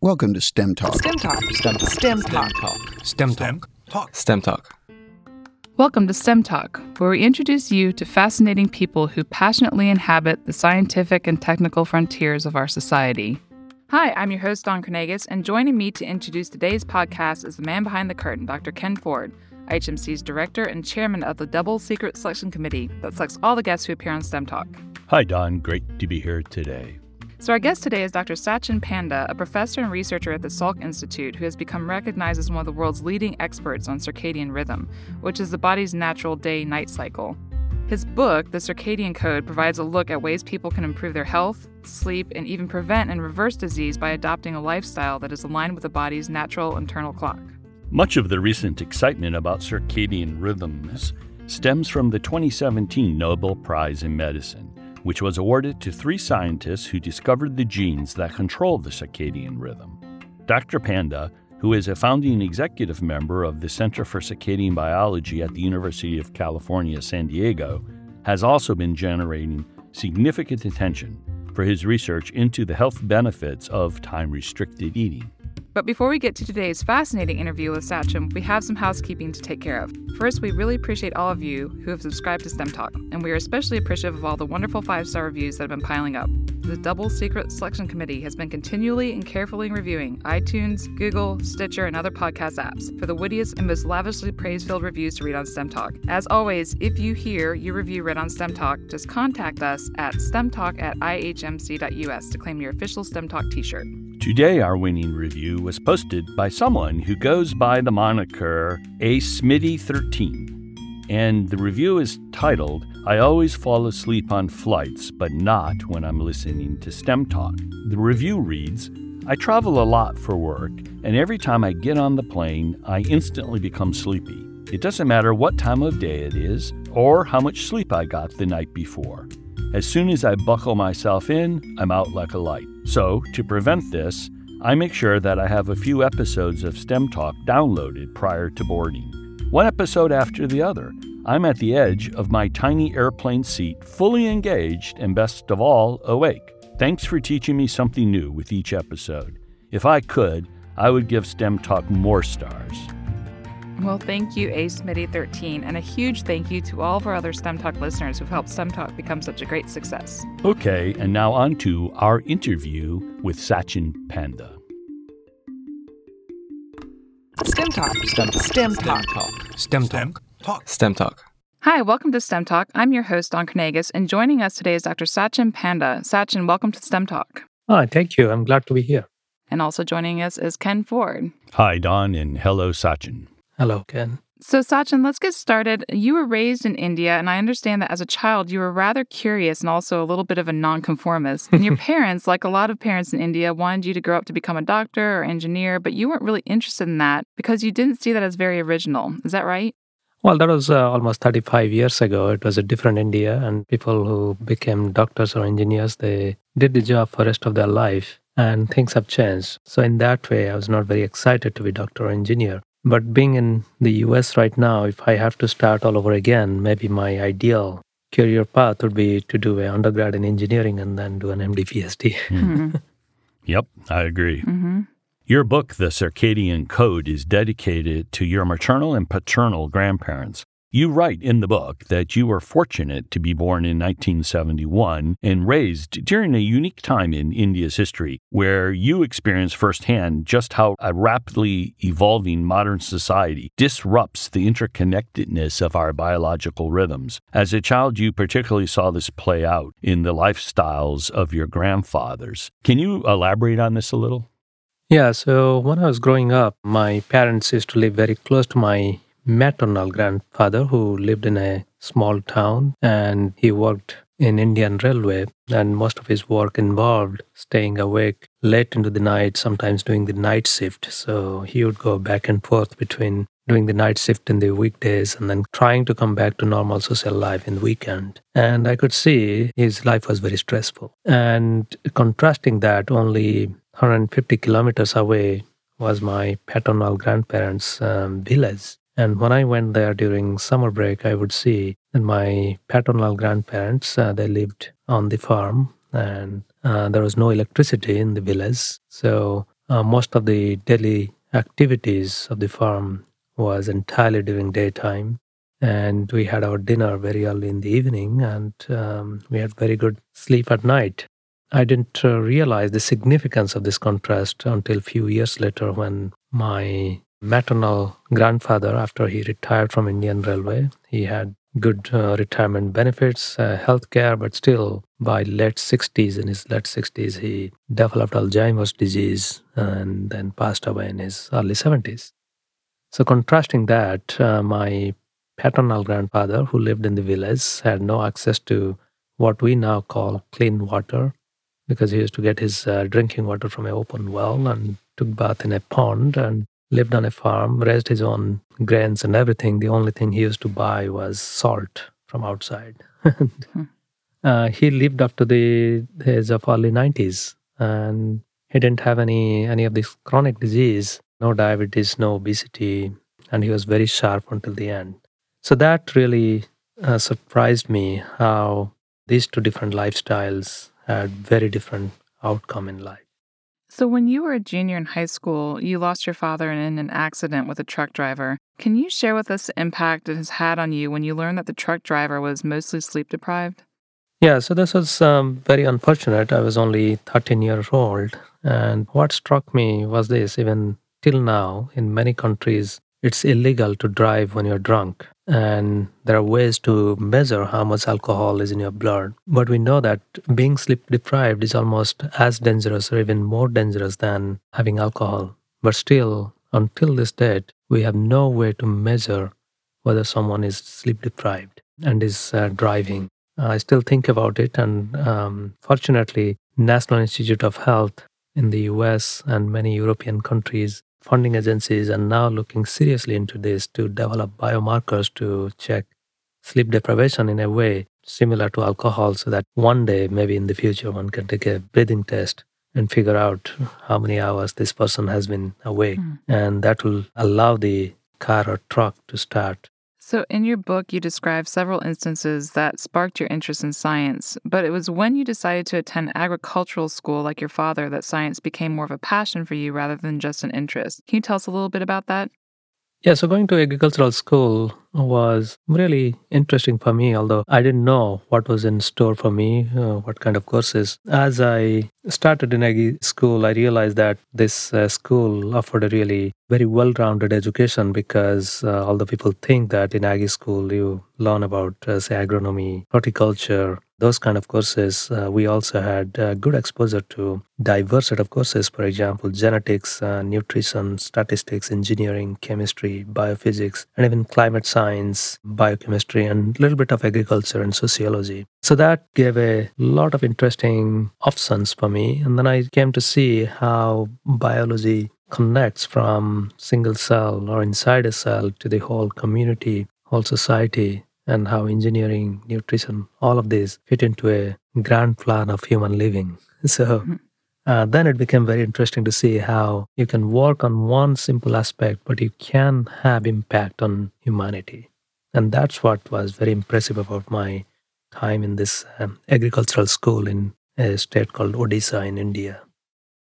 Welcome to STEM Talk. STEM Talk. STEM Talk. STEM Talk. STEM Talk. Talk. STEM Talk. Welcome to STEM Talk, where we introduce you to fascinating people who passionately inhabit the scientific and technical frontiers of our society. Hi, I'm your host, Dawn Kernagis, and joining me to introduce today's podcast is the man behind the curtain, Dr. Ken Ford, IHMC's director and chairman of the Double Secret Selection Committee that selects all the guests who appear on STEM Talk. Hi, Don. Great to be here today. So, our guest today is Dr. Sachin Panda, a professor and researcher at the Salk Institute who has become recognized as one of the world's leading experts on circadian rhythm, which is the body's natural day night cycle. His book, The Circadian Code, provides a look at ways people can improve their health, sleep, and even prevent and reverse disease by adopting a lifestyle that is aligned with the body's natural internal clock. Much of the recent excitement about circadian rhythms stems from the 2017 Nobel Prize in Medicine which was awarded to three scientists who discovered the genes that control the circadian rhythm. Dr. Panda, who is a founding executive member of the Center for Circadian Biology at the University of California, San Diego, has also been generating significant attention for his research into the health benefits of time restricted eating. But before we get to today's fascinating interview with Sachin, we have some housekeeping to take care of. First, we really appreciate all of you who have subscribed to STEM Talk, and we are especially appreciative of all the wonderful five star reviews that have been piling up. The Double Secret Selection Committee has been continually and carefully reviewing iTunes, Google, Stitcher, and other podcast apps for the wittiest and most lavishly praise filled reviews to read on STEM Talk. As always, if you hear your review read on STEM Talk, just contact us at stemtalk at ihmc.us to claim your official STEM Talk t shirt. Today, our winning review was posted by someone who goes by the moniker A Smitty13. And the review is titled, I always fall asleep on flights, but not when I'm listening to STEM Talk. The review reads, I travel a lot for work, and every time I get on the plane, I instantly become sleepy. It doesn't matter what time of day it is or how much sleep I got the night before. As soon as I buckle myself in, I'm out like a light. So, to prevent this, I make sure that I have a few episodes of STEM Talk downloaded prior to boarding. One episode after the other, I'm at the edge of my tiny airplane seat, fully engaged and best of all, awake. Thanks for teaching me something new with each episode. If I could, I would give STEM Talk more stars. Well, thank you, Ace Smitty13, and a huge thank you to all of our other STEM Talk listeners who've helped STEM Talk become such a great success. Okay, and now on to our interview with Sachin Panda. STEM Talk. STEM Talk. STEM Talk. STEM STEM Talk. Talk. STEM Talk. Hi, welcome to STEM Talk. I'm your host, Dawn Kernagis, and joining us today is Dr. Sachin Panda. Sachin, welcome to STEM Talk. Hi, thank you. I'm glad to be here. And also joining us is Ken Ford. Hi, Don, and hello, Sachin. Hello, Ken. So, Sachin, let's get started. You were raised in India, and I understand that as a child, you were rather curious and also a little bit of a nonconformist. And your parents, like a lot of parents in India, wanted you to grow up to become a doctor or engineer, but you weren't really interested in that because you didn't see that as very original. Is that right? Well, that was uh, almost 35 years ago. It was a different India, and people who became doctors or engineers, they did the job for the rest of their life, and things have changed. So, in that way, I was not very excited to be doctor or engineer. But being in the US right now, if I have to start all over again, maybe my ideal career path would be to do an undergrad in engineering and then do an MD PhD. Mm-hmm. Yep, I agree. Mm-hmm. Your book, The Circadian Code, is dedicated to your maternal and paternal grandparents. You write in the book that you were fortunate to be born in 1971 and raised during a unique time in India's history where you experienced firsthand just how a rapidly evolving modern society disrupts the interconnectedness of our biological rhythms. As a child, you particularly saw this play out in the lifestyles of your grandfathers. Can you elaborate on this a little? Yeah, so when I was growing up, my parents used to live very close to my maternal grandfather who lived in a small town and he worked in Indian Railway and most of his work involved staying awake late into the night, sometimes doing the night shift. So he would go back and forth between doing the night shift in the weekdays and then trying to come back to normal social life in the weekend. And I could see his life was very stressful. And contrasting that, only 150 kilometers away was my paternal grandparents' um, village. And when I went there during summer break, I would see my paternal grandparents, uh, they lived on the farm and uh, there was no electricity in the village. So uh, most of the daily activities of the farm was entirely during daytime and we had our dinner very early in the evening and um, we had very good sleep at night i didn't uh, realize the significance of this contrast until a few years later when my maternal grandfather after he retired from indian railway. He had good uh, retirement benefits uh, health care but still by late 60s in his late 60s he developed alzheimer's disease and then passed away in his early 70s so contrasting that uh, my paternal grandfather, who lived in the village, had no access to what we now call clean water because he used to get his uh, drinking water from an open well and took bath in a pond and lived on a farm, raised his own grains and everything. The only thing he used to buy was salt from outside. Hmm. uh, he lived up to the age of early 90s and he didn't have any any of this chronic disease, no diabetes, no obesity, and he was very sharp until the end. So that really uh, surprised me how these two different lifestyles had very different outcome in life. So when you were a junior in high school, you lost your father in an accident with a truck driver. Can you share with us the impact it has had on you when you learned that the truck driver was mostly sleep deprived? Yeah, so this was um, very unfortunate. I was only 13 years old. And what struck me was this even till now, in many countries, it's illegal to drive when you're drunk and there are ways to measure how much alcohol is in your blood. But we know that being sleep deprived is almost as dangerous or even more dangerous than having alcohol. But still, until this date, we have no way to measure whether someone is sleep deprived and is uh, driving. I still think about it, and um, fortunately, National Institute of Health in the US and many European countries funding agencies are now looking seriously into this to develop biomarkers to check sleep deprivation in a way similar to alcohol so that one day, maybe in the future, one can take a breathing test and figure out how many hours this person has been awake. Mm. And that will allow the car or truck to start so, in your book, you describe several instances that sparked your interest in science, but it was when you decided to attend agricultural school like your father that science became more of a passion for you rather than just an interest. Can you tell us a little bit about that? Yeah, so going to agricultural school was really interesting for me, although I didn't know what was in store for me, uh, what kind of courses. As I started in agri school, I realized that this uh, school offered a really very well rounded education because uh, although people think that in agri school you learn about, uh, say, agronomy, horticulture, those kind of courses, uh, we also had uh, good exposure to diverse set of courses. For example, genetics, uh, nutrition, statistics, engineering, chemistry, biophysics, and even climate science, biochemistry, and a little bit of agriculture and sociology. So that gave a lot of interesting options for me. And then I came to see how biology connects from single cell or inside a cell to the whole community, whole society, and how engineering, nutrition, all of these fit into a grand plan of human living. So mm-hmm. uh, then it became very interesting to see how you can work on one simple aspect, but you can have impact on humanity. And that's what was very impressive about my time in this um, agricultural school in a state called Odisha in India.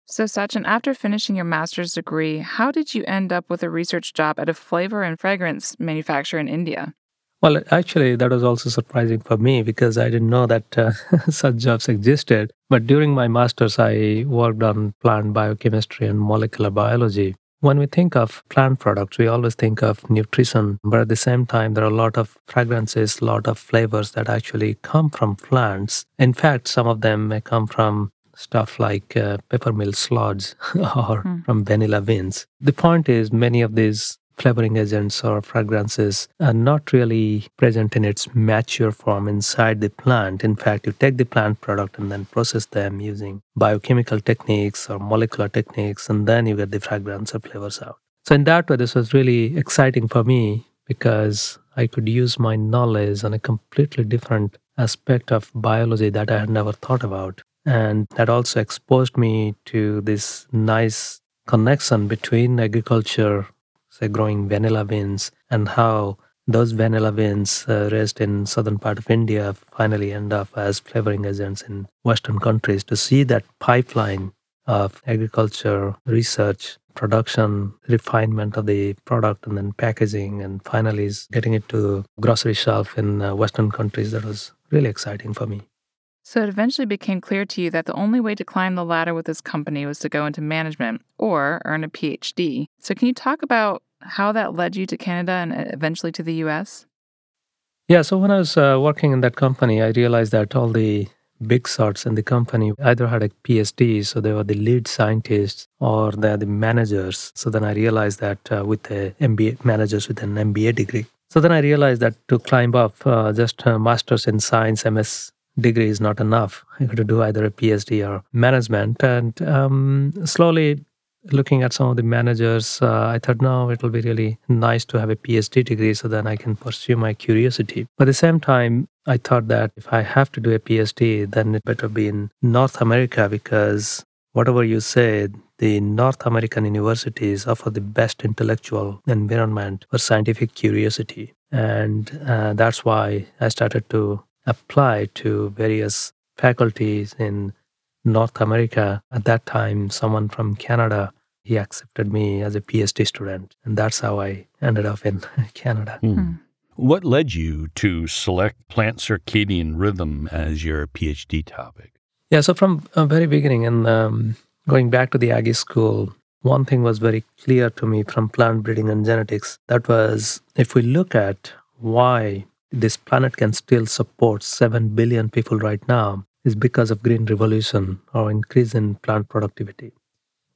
So, Sachin, after finishing your master's degree, how did you end up with a research job at a flavor and fragrance manufacturer in India? Well, actually, that was also surprising for me because I didn't know that uh, such jobs existed. But during my master's, I worked on plant biochemistry and molecular biology. When we think of plant products, we always think of nutrition, but at the same time, there are a lot of fragrances, a lot of flavors that actually come from plants. In fact, some of them may come from stuff like uh, peppermint slugs or mm. from vanilla beans. The point is, many of these flavoring agents or fragrances are not really present in its mature form inside the plant. In fact, you take the plant product and then process them using biochemical techniques or molecular techniques, and then you get the fragrance or flavors out. So, in that way, this was really exciting for me because I could use my knowledge on a completely different aspect of biology that I had never thought about. And that also exposed me to this nice connection between agriculture say growing vanilla beans and how those vanilla beans uh, raised in southern part of India finally end up as flavoring agents in Western countries. To see that pipeline of agriculture, research, production, refinement of the product, and then packaging, and finally getting it to grocery shelf in uh, Western countries. That was really exciting for me. So it eventually became clear to you that the only way to climb the ladder with this company was to go into management or earn a PhD. So can you talk about how that led you to Canada and uh, eventually to the US? Yeah, so when I was uh, working in that company, I realized that all the big shots in the company either had a PhD, so they were the lead scientists, or they're the managers. So then I realized that uh, with the MBA managers with an MBA degree. So then I realized that to climb up, uh, just a master's in science, MS degree is not enough. I got to do either a PhD or management. And um, slowly looking at some of the managers, uh, I thought, no, it will be really nice to have a PhD degree so then I can pursue my curiosity. But at the same time, I thought that if I have to do a PhD, then it better be in North America because whatever you said, the North American universities offer the best intellectual environment for scientific curiosity. And uh, that's why I started to apply to various faculties in North America. At that time, someone from Canada, he accepted me as a PhD student. And that's how I ended up in Canada. Hmm. What led you to select plant circadian rhythm as your PhD topic? Yeah, so from a very beginning and um, going back to the Aggie school, one thing was very clear to me from plant breeding and genetics. That was if we look at why this planet can still support 7 billion people right now, is because of green revolution or increase in plant productivity.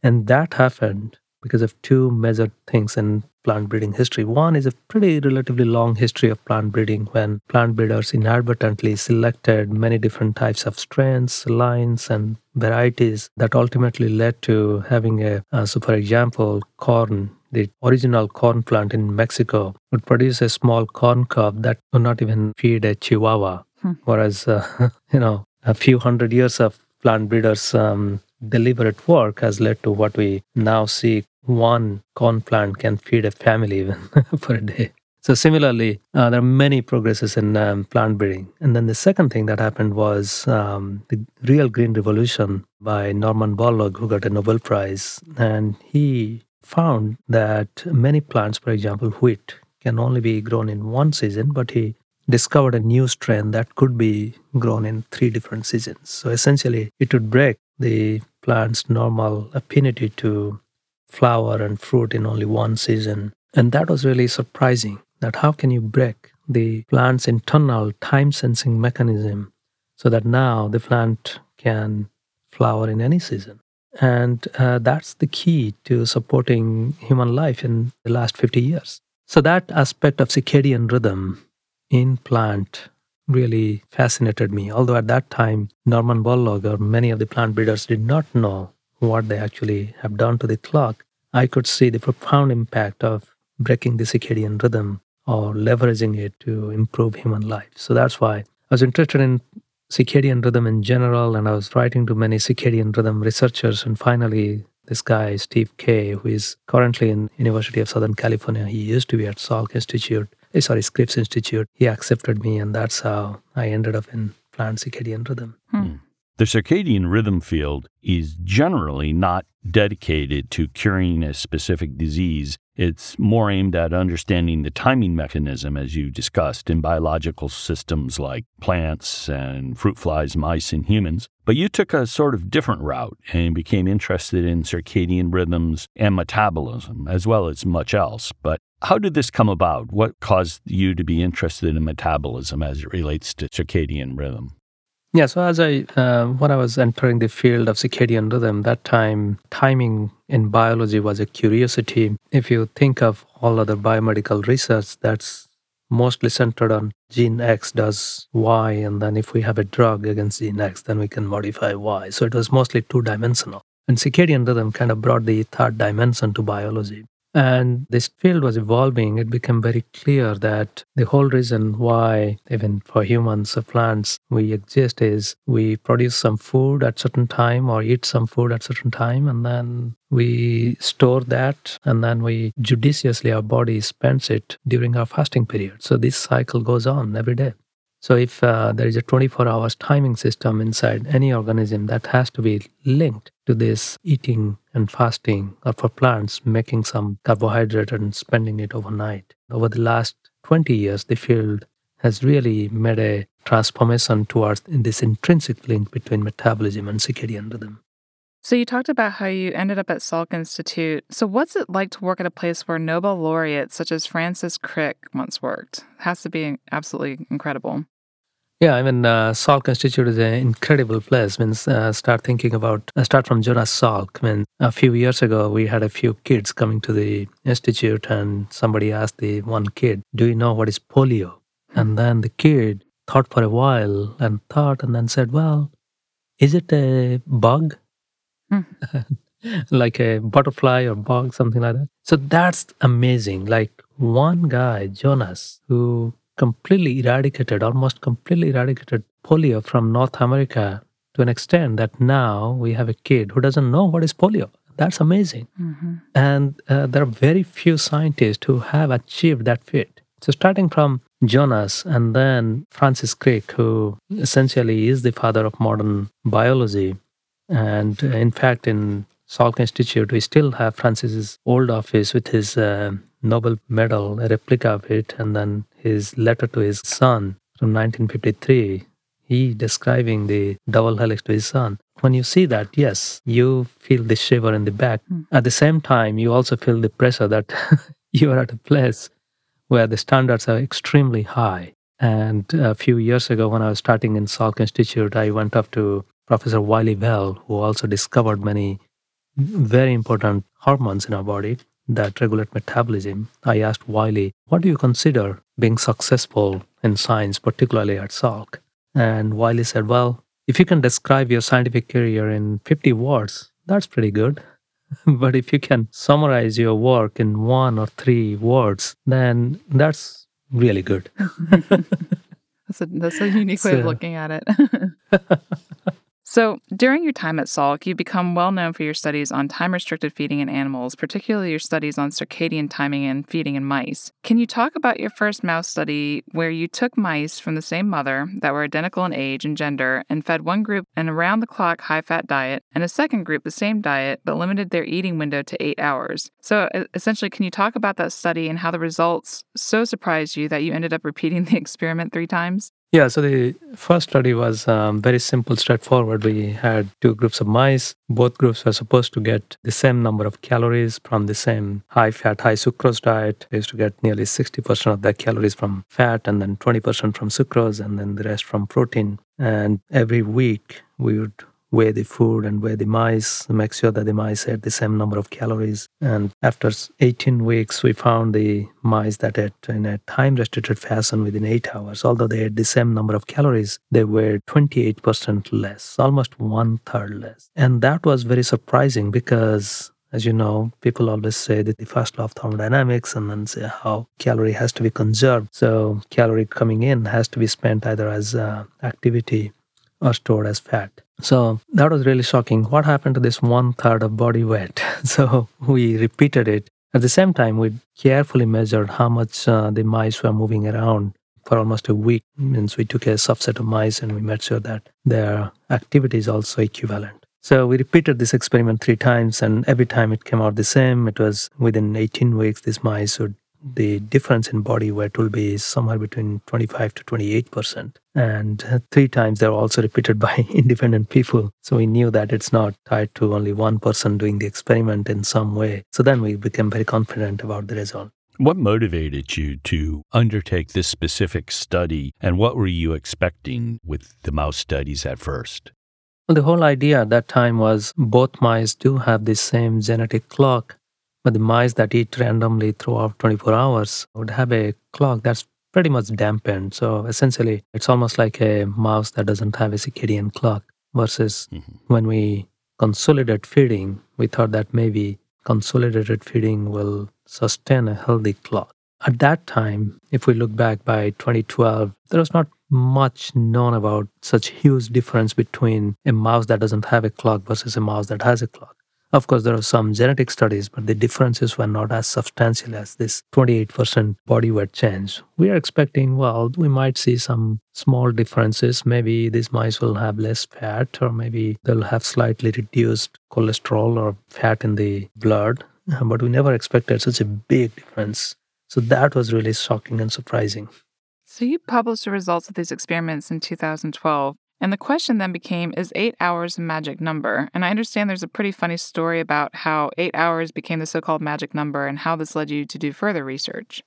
And that happened because of two major things in plant breeding history. One is a pretty relatively long history of plant breeding when plant breeders inadvertently selected many different types of strains, lines, and varieties that ultimately led to having a, uh, so for example, corn. The original corn plant in Mexico would produce a small corn cob that would not even feed a chihuahua. Hmm. Whereas, uh, you know, a few hundred years of plant breeders' um, deliberate work has led to what we now see one corn plant can feed a family even for a day. So similarly, uh, there are many progresses in um, plant breeding. And then the second thing that happened was um, the real green revolution by Norman Borlaug, who got a Nobel Prize. And he found that many plants, for example, wheat, can only be grown in one season, but he discovered a new strain that could be grown in three different seasons. So essentially, it would break the plant's normal affinity to flower and fruit in only one season. And that was really surprising that how can you break the plant's internal time sensing mechanism so that now the plant can flower in any season. And uh, that's the key to supporting human life in the last 50 years. So, that aspect of circadian rhythm in plant really fascinated me. Although at that time, Norman Borlaug or many of the plant breeders did not know what they actually have done to the clock, I could see the profound impact of breaking the circadian rhythm or leveraging it to improve human life. So that's why I was interested in circadian rhythm in general, and I was writing to many circadian rhythm researchers. And finally, this guy Steve Kay, who is currently in University of Southern California, he used to be at Salk Institute sorry, Scripps Institute. He accepted me, and that's how I ended up in plant circadian rhythm. Hmm. hmm. The circadian rhythm field is generally not dedicated to curing a specific disease. It's more aimed at understanding the timing mechanism, as you discussed, in biological systems like plants and fruit flies, mice, and humans. But you took a sort of different route and became interested in circadian rhythms and metabolism, as well as much else. But how did this come about? What caused you to be interested in metabolism as it relates to circadian rhythm? Yeah, so as I, uh, when I was entering the field of circadian rhythm, that time timing in biology was a curiosity. If you think of all other biomedical research, that's mostly centered on gene X does Y, and then if we have a drug against gene X, then we can modify Y. So it was mostly two dimensional. And circadian rhythm kind of brought the third dimension to biology. And this field was evolving. It became very clear that the whole reason why, even for humans or plants, we exist is we produce some food at certain time or eat some food at certain time, and then we store that, and then we judiciously our body spends it during our fasting period. So this cycle goes on every day. So if uh, there is a 24 hours timing system inside any organism that has to be linked to this eating and fasting, or for plants, making some carbohydrate and spending it overnight. Over the last 20 years, the field has really made a transformation towards this intrinsic link between metabolism and circadian rhythm. So, you talked about how you ended up at Salk Institute. So, what's it like to work at a place where Nobel laureates such as Francis Crick once worked? It has to be absolutely incredible. Yeah, I mean, uh, Salk Institute is an incredible place. I mean, uh, start thinking about, uh, start from Jonas Salk. I mean, a few years ago, we had a few kids coming to the institute, and somebody asked the one kid, Do you know what is polio? And then the kid thought for a while and thought, and then said, Well, is it a bug? like a butterfly or bug, something like that. So that's amazing. Like one guy, Jonas, who completely eradicated, almost completely eradicated polio from North America to an extent that now we have a kid who doesn't know what is polio. That's amazing. Mm-hmm. And uh, there are very few scientists who have achieved that feat. So, starting from Jonas and then Francis Crick, who essentially is the father of modern biology, and uh, in fact, in Salk Institute, we still have Francis's old office with his uh, Nobel medal, a replica of it, and then his letter to his son from 1953. He describing the double helix to his son. When you see that, yes, you feel the shiver in the back. Mm. At the same time, you also feel the pressure that you are at a place where the standards are extremely high. And a few years ago, when I was starting in Salk Institute, I went up to Professor Wylie Vale, who also discovered many very important hormones in our body that regulate metabolism. I asked Wylie, What do you consider being successful in science, particularly at Salk? And Wylie said, Well, if you can describe your scientific career in 50 words, that's pretty good. but if you can summarize your work in one or three words, then that's really good. that's a that's a unique way of looking at it. So, during your time at Salk, you've become well known for your studies on time restricted feeding in animals, particularly your studies on circadian timing and feeding in mice. Can you talk about your first mouse study where you took mice from the same mother that were identical in age and gender and fed one group an around the clock high fat diet and a second group the same diet but limited their eating window to eight hours? So, essentially, can you talk about that study and how the results so surprised you that you ended up repeating the experiment three times? Yeah, so the first study was um, very simple, straightforward. We had two groups of mice. Both groups were supposed to get the same number of calories from the same high fat, high sucrose diet. They used to get nearly 60% of their calories from fat and then 20% from sucrose and then the rest from protein. And every week we would weigh the food and weigh the mice, make sure that the mice ate the same number of calories. And after 18 weeks, we found the mice that ate in a time restricted fashion within eight hours. Although they ate the same number of calories, they were 28% less, almost one third less. And that was very surprising because as you know, people always say that the first law of thermodynamics and then say how calorie has to be conserved. So calorie coming in has to be spent either as uh, activity or stored as fat. So that was really shocking. What happened to this one third of body weight? So we repeated it. At the same time, we carefully measured how much uh, the mice were moving around for almost a week. Means we took a subset of mice and we made sure that their activity is also equivalent. So we repeated this experiment three times, and every time it came out the same. It was within 18 weeks, these mice would the difference in body weight will be somewhere between 25 to 28 percent and three times they're also repeated by independent people. So we knew that it's not tied to only one person doing the experiment in some way. So then we became very confident about the result. What motivated you to undertake this specific study and what were you expecting with the mouse studies at first? Well, the whole idea at that time was both mice do have the same genetic clock but the mice that eat randomly throughout 24 hours would have a clock that's pretty much dampened. So essentially, it's almost like a mouse that doesn't have a circadian clock. Versus mm-hmm. when we consolidate feeding, we thought that maybe consolidated feeding will sustain a healthy clock. At that time, if we look back by 2012, there was not much known about such huge difference between a mouse that doesn't have a clock versus a mouse that has a clock. Of course, there are some genetic studies, but the differences were not as substantial as this 28% body weight change. We are expecting, well, we might see some small differences. Maybe these mice will have less fat, or maybe they'll have slightly reduced cholesterol or fat in the blood. But we never expected such a big difference. So that was really shocking and surprising. So you published the results of these experiments in 2012. And the question then became Is eight hours a magic number? And I understand there's a pretty funny story about how eight hours became the so called magic number and how this led you to do further research.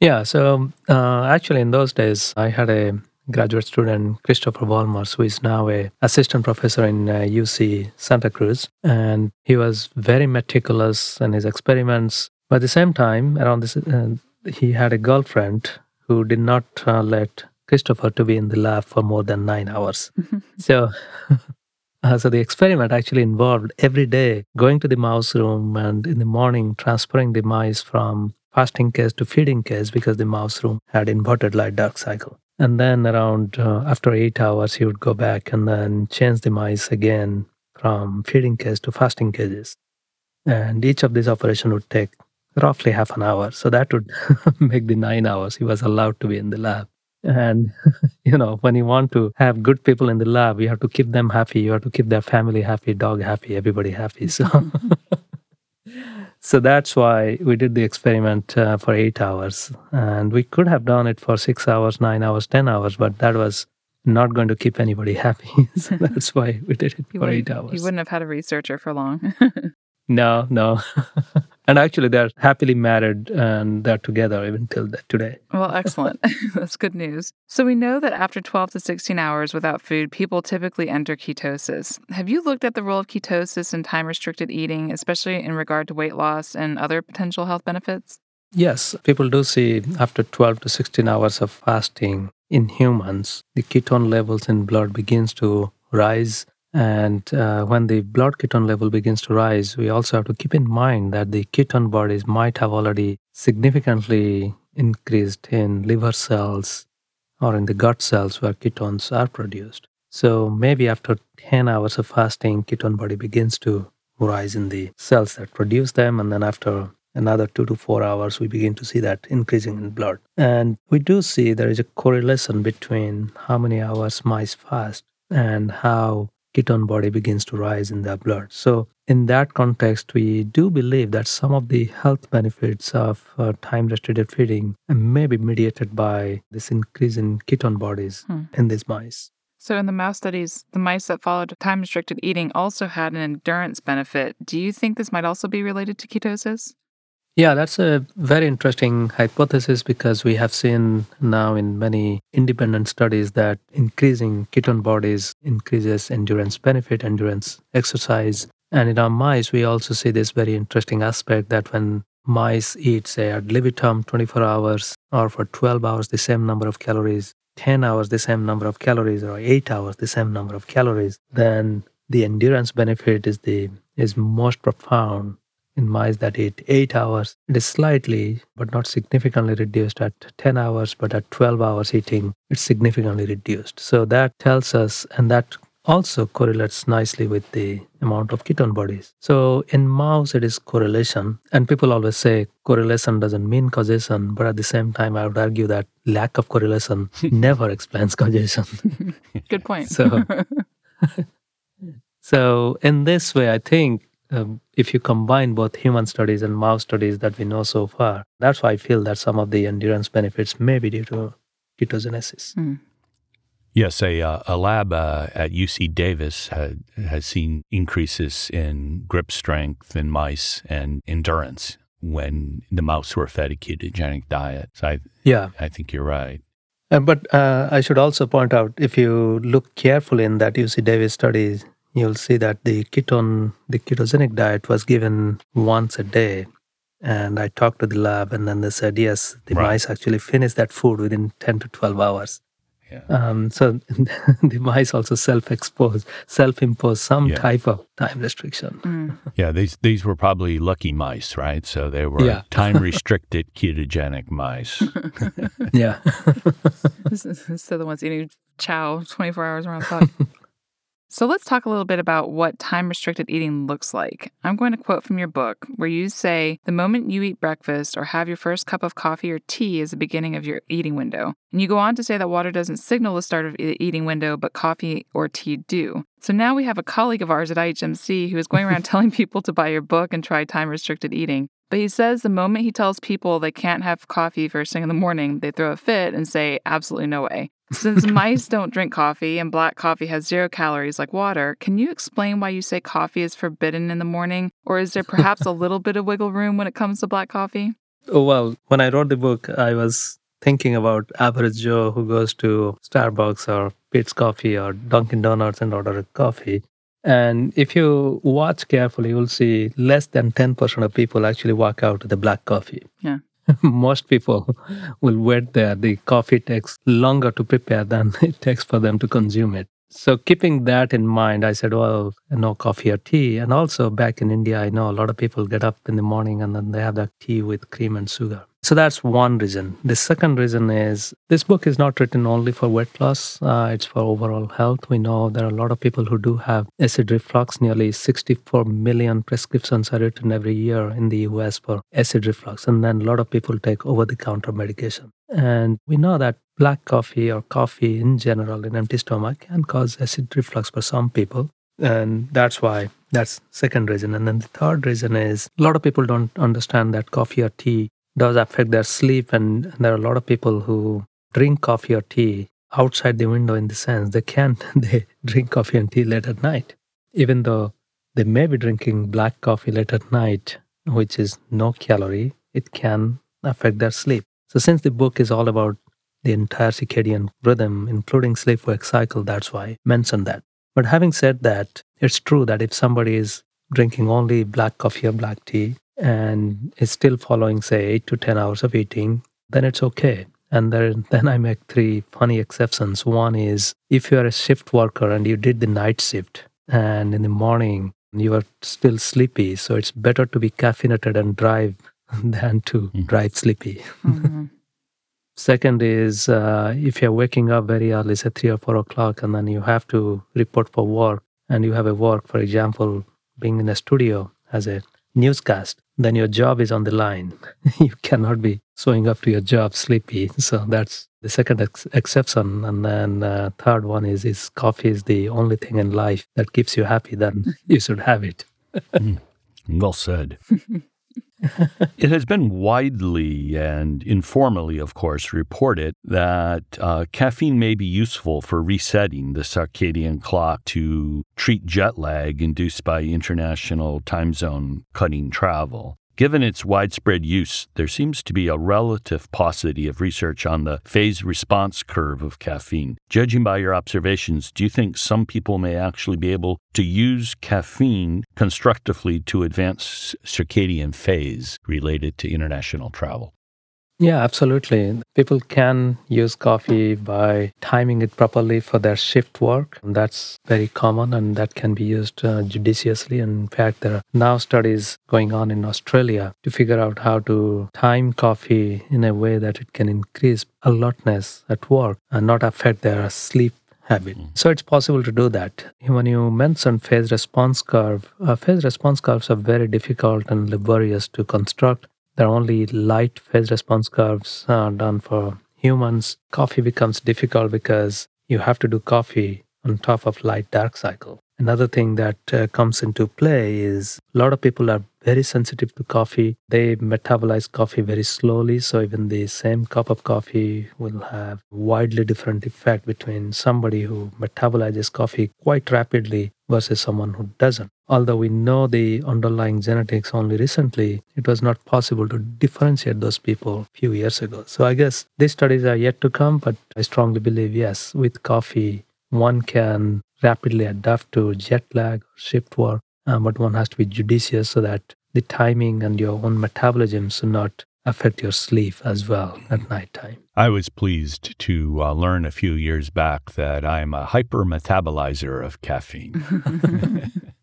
Yeah, so uh, actually, in those days, I had a graduate student, Christopher Vollmers, who is now a assistant professor in uh, UC Santa Cruz, and he was very meticulous in his experiments. But at the same time, around this, uh, he had a girlfriend who did not uh, let Christopher to be in the lab for more than nine hours. so, uh, so the experiment actually involved every day going to the mouse room and in the morning transferring the mice from fasting case to feeding case because the mouse room had inverted light dark cycle. And then around uh, after eight hours, he would go back and then change the mice again from feeding case to fasting cages. And each of these operations would take roughly half an hour. So that would make the nine hours he was allowed to be in the lab. And, you know, when you want to have good people in the lab, you have to keep them happy. You have to keep their family happy, dog happy, everybody happy. So, so that's why we did the experiment uh, for eight hours. And we could have done it for six hours, nine hours, 10 hours, but that was not going to keep anybody happy. so that's why we did it You for wouldn't- eight hours. You wouldn't have had a researcher for long. No, no. And actually, they're happily married and they're together even till today. Well, excellent. That's good news. So, we know that after 12 to 16 hours without food, people typically enter ketosis. Have you looked at the role of ketosis in time restricted eating, especially in regard to weight loss and other potential health benefits? Yes, people do see after 12 to 16 hours of fasting in humans, the ketone levels in blood begins to rise. And uh, when the blood ketone level begins to rise, we also have to keep in mind that the ketone bodies might have already significantly increased in liver cells or in the gut cells where ketones are produced. So maybe after 10 hours of fasting, ketone body begins to rise in the cells that produce them. And then after another two to four hours, we begin to see that increasing in blood. And we do see there is a correlation between how many hours mice fast and how ketone body begins to rise in their blood. So, in that context, we do believe that some of the health benefits of uh, time restricted feeding may be mediated by this increase in ketone bodies Hmm. in these mice. So, in the mouse studies, the mice that followed time restricted eating also had an endurance benefit. Do you think this might also be related to ketosis? Yeah, that's a very interesting hypothesis because we have seen now in many independent studies that increasing ketone bodies increases endurance benefit, endurance exercise. And in our mice, we also see this very interesting aspect that when mice eat, say, ad libitum 24 hours or for 12 hours the same number of calories, 10 hours the same number of calories, or 8 hours the same number of calories, then the endurance benefit is the is most profound in mice that eat 8 hours. It is slightly but not significantly reduced at 10 hours, but at 12 hours eating, it's significantly reduced. So that tells us, and that also correlates nicely with the amount of ketone bodies. So in mouse, it is correlation. And people always say correlation doesn't mean causation, but at the same time, I would argue that lack of correlation never explains causation. Good point. So, so in this way, I think um, if you combine both human studies and mouse studies that we know so far, that's why I feel that some of the endurance benefits may be due to ketogenesis. Yes, a, uh, a lab uh, at UC Davis had, has seen increases in grip strength in mice and endurance when the mouse were fed a ketogenic diet. So I, Yeah. I think you're right. Uh, but uh, I should also point out if you look carefully in that UC Davis study, you'll see that the ketone, the ketogenic diet was given once a day. And I talked to the lab, and then they said, yes, the Right. mice actually finished that food within 10 to 12 hours. Yeah. Um, so the mice also self-expose, self-impose some Yeah. type of time restriction. Mm. Yeah, these these were probably lucky mice, right? So they were Yeah. time restricted ketogenic mice. Yeah. This is- the ones eating chow 24 hours around the clock. So let's talk a little bit about what time restricted eating looks like. I'm going to quote from your book where you say, The moment you eat breakfast or have your first cup of coffee or tea is the beginning of your eating window. And you go on to say that water doesn't signal the start of the eating window, but coffee or tea do. So now we have a colleague of ours at IHMC who is going around telling people to buy your book and try time restricted eating. But he says the moment he tells people they can't have coffee first thing in the morning, they throw a fit and say, absolutely no way. Since mice don't drink coffee and black coffee has zero calories like water, can you explain why you say coffee is forbidden in the morning? Or is there perhaps a little bit of wiggle room when it comes to black coffee? Oh, well, when I wrote the book, I was thinking about average Joe who goes to Starbucks or Peet's Coffee or Dunkin' Donuts and order a coffee. And if you watch carefully, you'll see less than 10% of people actually walk out with a black coffee. Yeah. most people will wait there. The coffee takes longer to prepare than it takes for them to consume it. So, keeping that in mind, I said, well, no coffee or tea. And also, back in India, I know a lot of people get up in the morning and then they have that tea with cream and sugar. So that's one reason. The second reason is this book is not written only for weight loss, uh, it's for overall health. We know there are a lot of people who do have acid reflux. Nearly 64 million prescriptions are written every year in the US for acid reflux. And then a lot of people take over the counter medication. And we know that black coffee or coffee in general in empty stomach can cause acid reflux for some people and that's why that's second reason and then the third reason is a lot of people don't understand that coffee or tea does affect their sleep. And there are a lot of people who drink coffee or tea outside the window in the sense they can't they drink coffee and tea late at night, even though they may be drinking black coffee late at night, which is no calorie, it can affect their sleep. So since the book is all about the entire circadian rhythm, including sleep wake cycle, that's why I mentioned that. But having said that, it's true that if somebody is drinking only black coffee or black tea, and is still following, say, eight to 10 hours of eating, then it's okay. And then, then I make three funny exceptions. One is if you are a shift worker and you did the night shift, and in the morning you are still sleepy, so it's better to be caffeinated and drive than to mm-hmm. drive sleepy. Mm-hmm. Second is uh, if you're waking up very early, say three or four o'clock, and then you have to report for work, and you have a work, for example, being in a studio as a newscast, then your job is on the line. you cannot be showing up to your job sleepy. So that's the second ex- exception. And then uh, third one is is coffee is the only thing in life that keeps you happy. Then you should have it. mm, well said. it has been widely and informally, of course, reported that uh, caffeine may be useful for resetting the circadian clock to treat jet lag induced by international time zone cutting travel. Given its widespread use, there seems to be a relative paucity of research on the phase response curve of caffeine. Judging by your observations, do you think some people may actually be able to use caffeine constructively to advance circadian phase related to international travel? Yeah, absolutely. People can use coffee by timing it properly for their shift work. That's very common and that can be used uh, judiciously. In fact, there are now studies going on in Australia to figure out how to time coffee in a way that it can increase alertness at work and not affect their sleep habit. Mm. So it's possible to do that. When you mentioned phase response curve, uh, phase response curves are very difficult and laborious to construct there are only light phase response curves uh, done for humans. Coffee becomes difficult because you have to do coffee on top of light dark cycle. Another thing that uh, comes into play is a lot of people are very sensitive to coffee. They metabolize coffee very slowly, so even the same cup of coffee will have widely different effect between somebody who metabolizes coffee quite rapidly versus someone who doesn't. Although we know the underlying genetics only recently, it was not possible to differentiate those people a few years ago. So I guess these studies are yet to come, but I strongly believe yes, with coffee, one can rapidly adapt to jet lag or shift work, uh, but one has to be judicious so that the timing and your own metabolism should not affect your sleep as well at nighttime. I was pleased to uh, learn a few years back that I'm a hyper metabolizer of caffeine.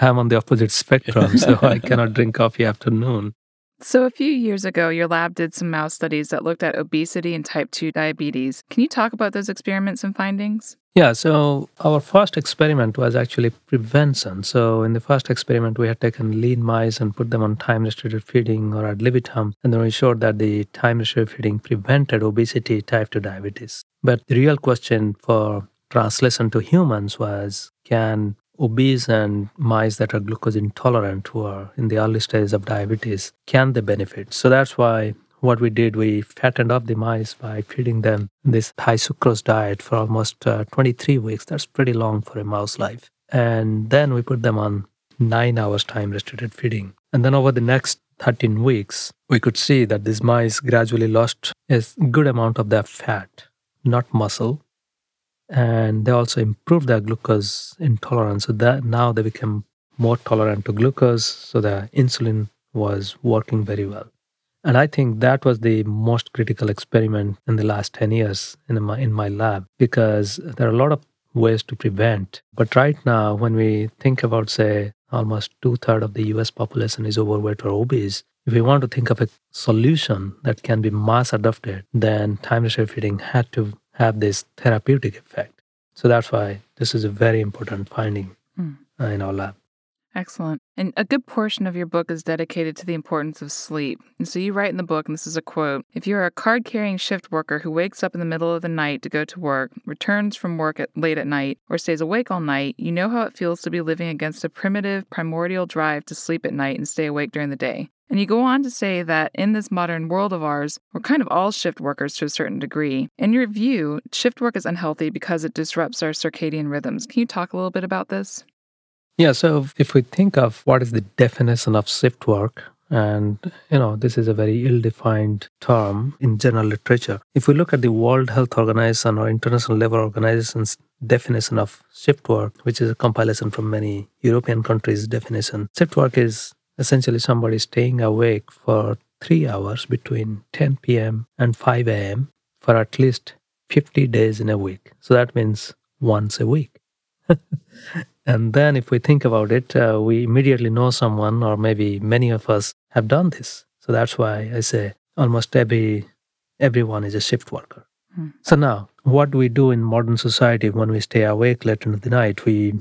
I'm on the opposite spectrum, so I cannot drink coffee after noon. So, a few years ago, your lab did some mouse studies that looked at obesity and type 2 diabetes. Can you talk about those experiments and findings? Yeah, so our first experiment was actually prevention. So in the first experiment, we had taken lean mice and put them on time restricted feeding or ad libitum, and then we showed that the time restricted feeding prevented obesity, type 2 diabetes. But the real question for translation to humans was can obese and mice that are glucose intolerant who are in the early stages of diabetes can they benefit so that's why what we did, we fattened up the mice by feeding them this high sucrose diet for almost uh, 23 weeks. That's pretty long for a mouse life. And then we put them on nine hours time restricted feeding. And then over the next 13 weeks, we could see that these mice gradually lost a good amount of their fat, not muscle. And they also improved their glucose intolerance. So that now they became more tolerant to glucose. So the insulin was working very well. And I think that was the most critical experiment in the last 10 years in my, in my lab because there are a lot of ways to prevent. But right now, when we think about, say, almost two thirds of the US population is overweight or obese, if we want to think of a solution that can be mass adopted, then time restricted feeding had to have this therapeutic effect. So that's why this is a very important finding mm. in our lab. Excellent. And a good portion of your book is dedicated to the importance of sleep. And so you write in the book, and this is a quote If you are a card carrying shift worker who wakes up in the middle of the night to go to work, returns from work at, late at night, or stays awake all night, you know how it feels to be living against a primitive, primordial drive to sleep at night and stay awake during the day. And you go on to say that in this modern world of ours, we're kind of all shift workers to a certain degree. In your view, shift work is unhealthy because it disrupts our circadian rhythms. Can you talk a little bit about this? Yeah, so if we think of what is the definition of shift work, and you know this is a very ill-defined term in general literature. If we look at the World Health Organization or International Labour Organization's definition of shift work, which is a compilation from many European countries' definition, shift work is essentially somebody staying awake for three hours between 10 p.m. and 5 a.m. for at least 50 days in a week. So that means once a week. And then, if we think about it, uh, we immediately know someone, or maybe many of us have done this. So that's why I say almost every everyone is a shift worker. Hmm. So now, what do we do in modern society when we stay awake late into the night? We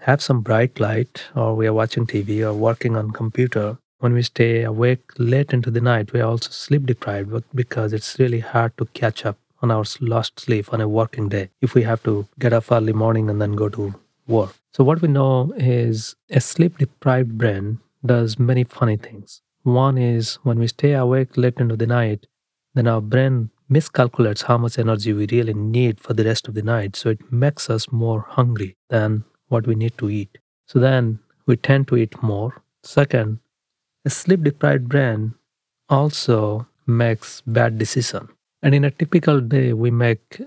have some bright light, or we are watching TV or working on computer. When we stay awake late into the night, we are also sleep deprived because it's really hard to catch up on our lost sleep on a working day. If we have to get up early morning and then go to work. So, what we know is a sleep deprived brain does many funny things. One is when we stay awake late into the night, then our brain miscalculates how much energy we really need for the rest of the night. So, it makes us more hungry than what we need to eat. So, then we tend to eat more. Second, a sleep deprived brain also makes bad decisions. And in a typical day, we make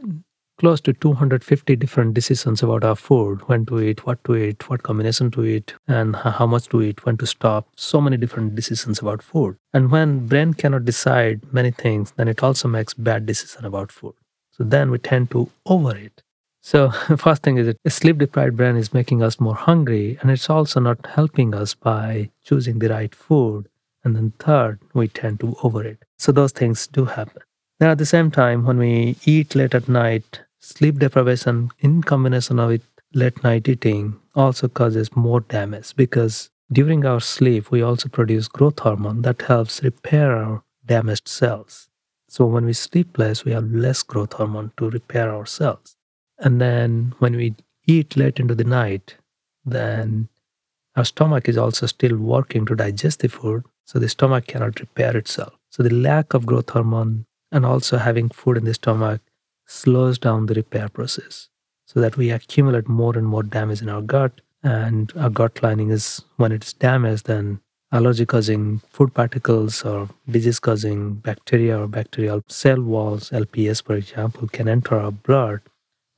close to 250 different decisions about our food when to eat, what to eat, what combination to eat, and how much to eat, when to stop. So many different decisions about food. And when brain cannot decide many things, then it also makes bad decision about food. So then we tend to overeat. So first thing is that a sleep deprived brain is making us more hungry and it's also not helping us by choosing the right food. And then third, we tend to overeat. So those things do happen. Then at the same time, when we eat late at night, Sleep deprivation in combination with late night eating also causes more damage because during our sleep we also produce growth hormone that helps repair our damaged cells. So when we sleep less, we have less growth hormone to repair our cells. And then when we eat late into the night, then our stomach is also still working to digest the food, so the stomach cannot repair itself. So the lack of growth hormone and also having food in the stomach slows down the repair process so that we accumulate more and more damage in our gut. And our gut lining is, when it's damaged, then allergy causing food particles or disease causing bacteria or bacterial cell walls, LPS, for example, can enter our blood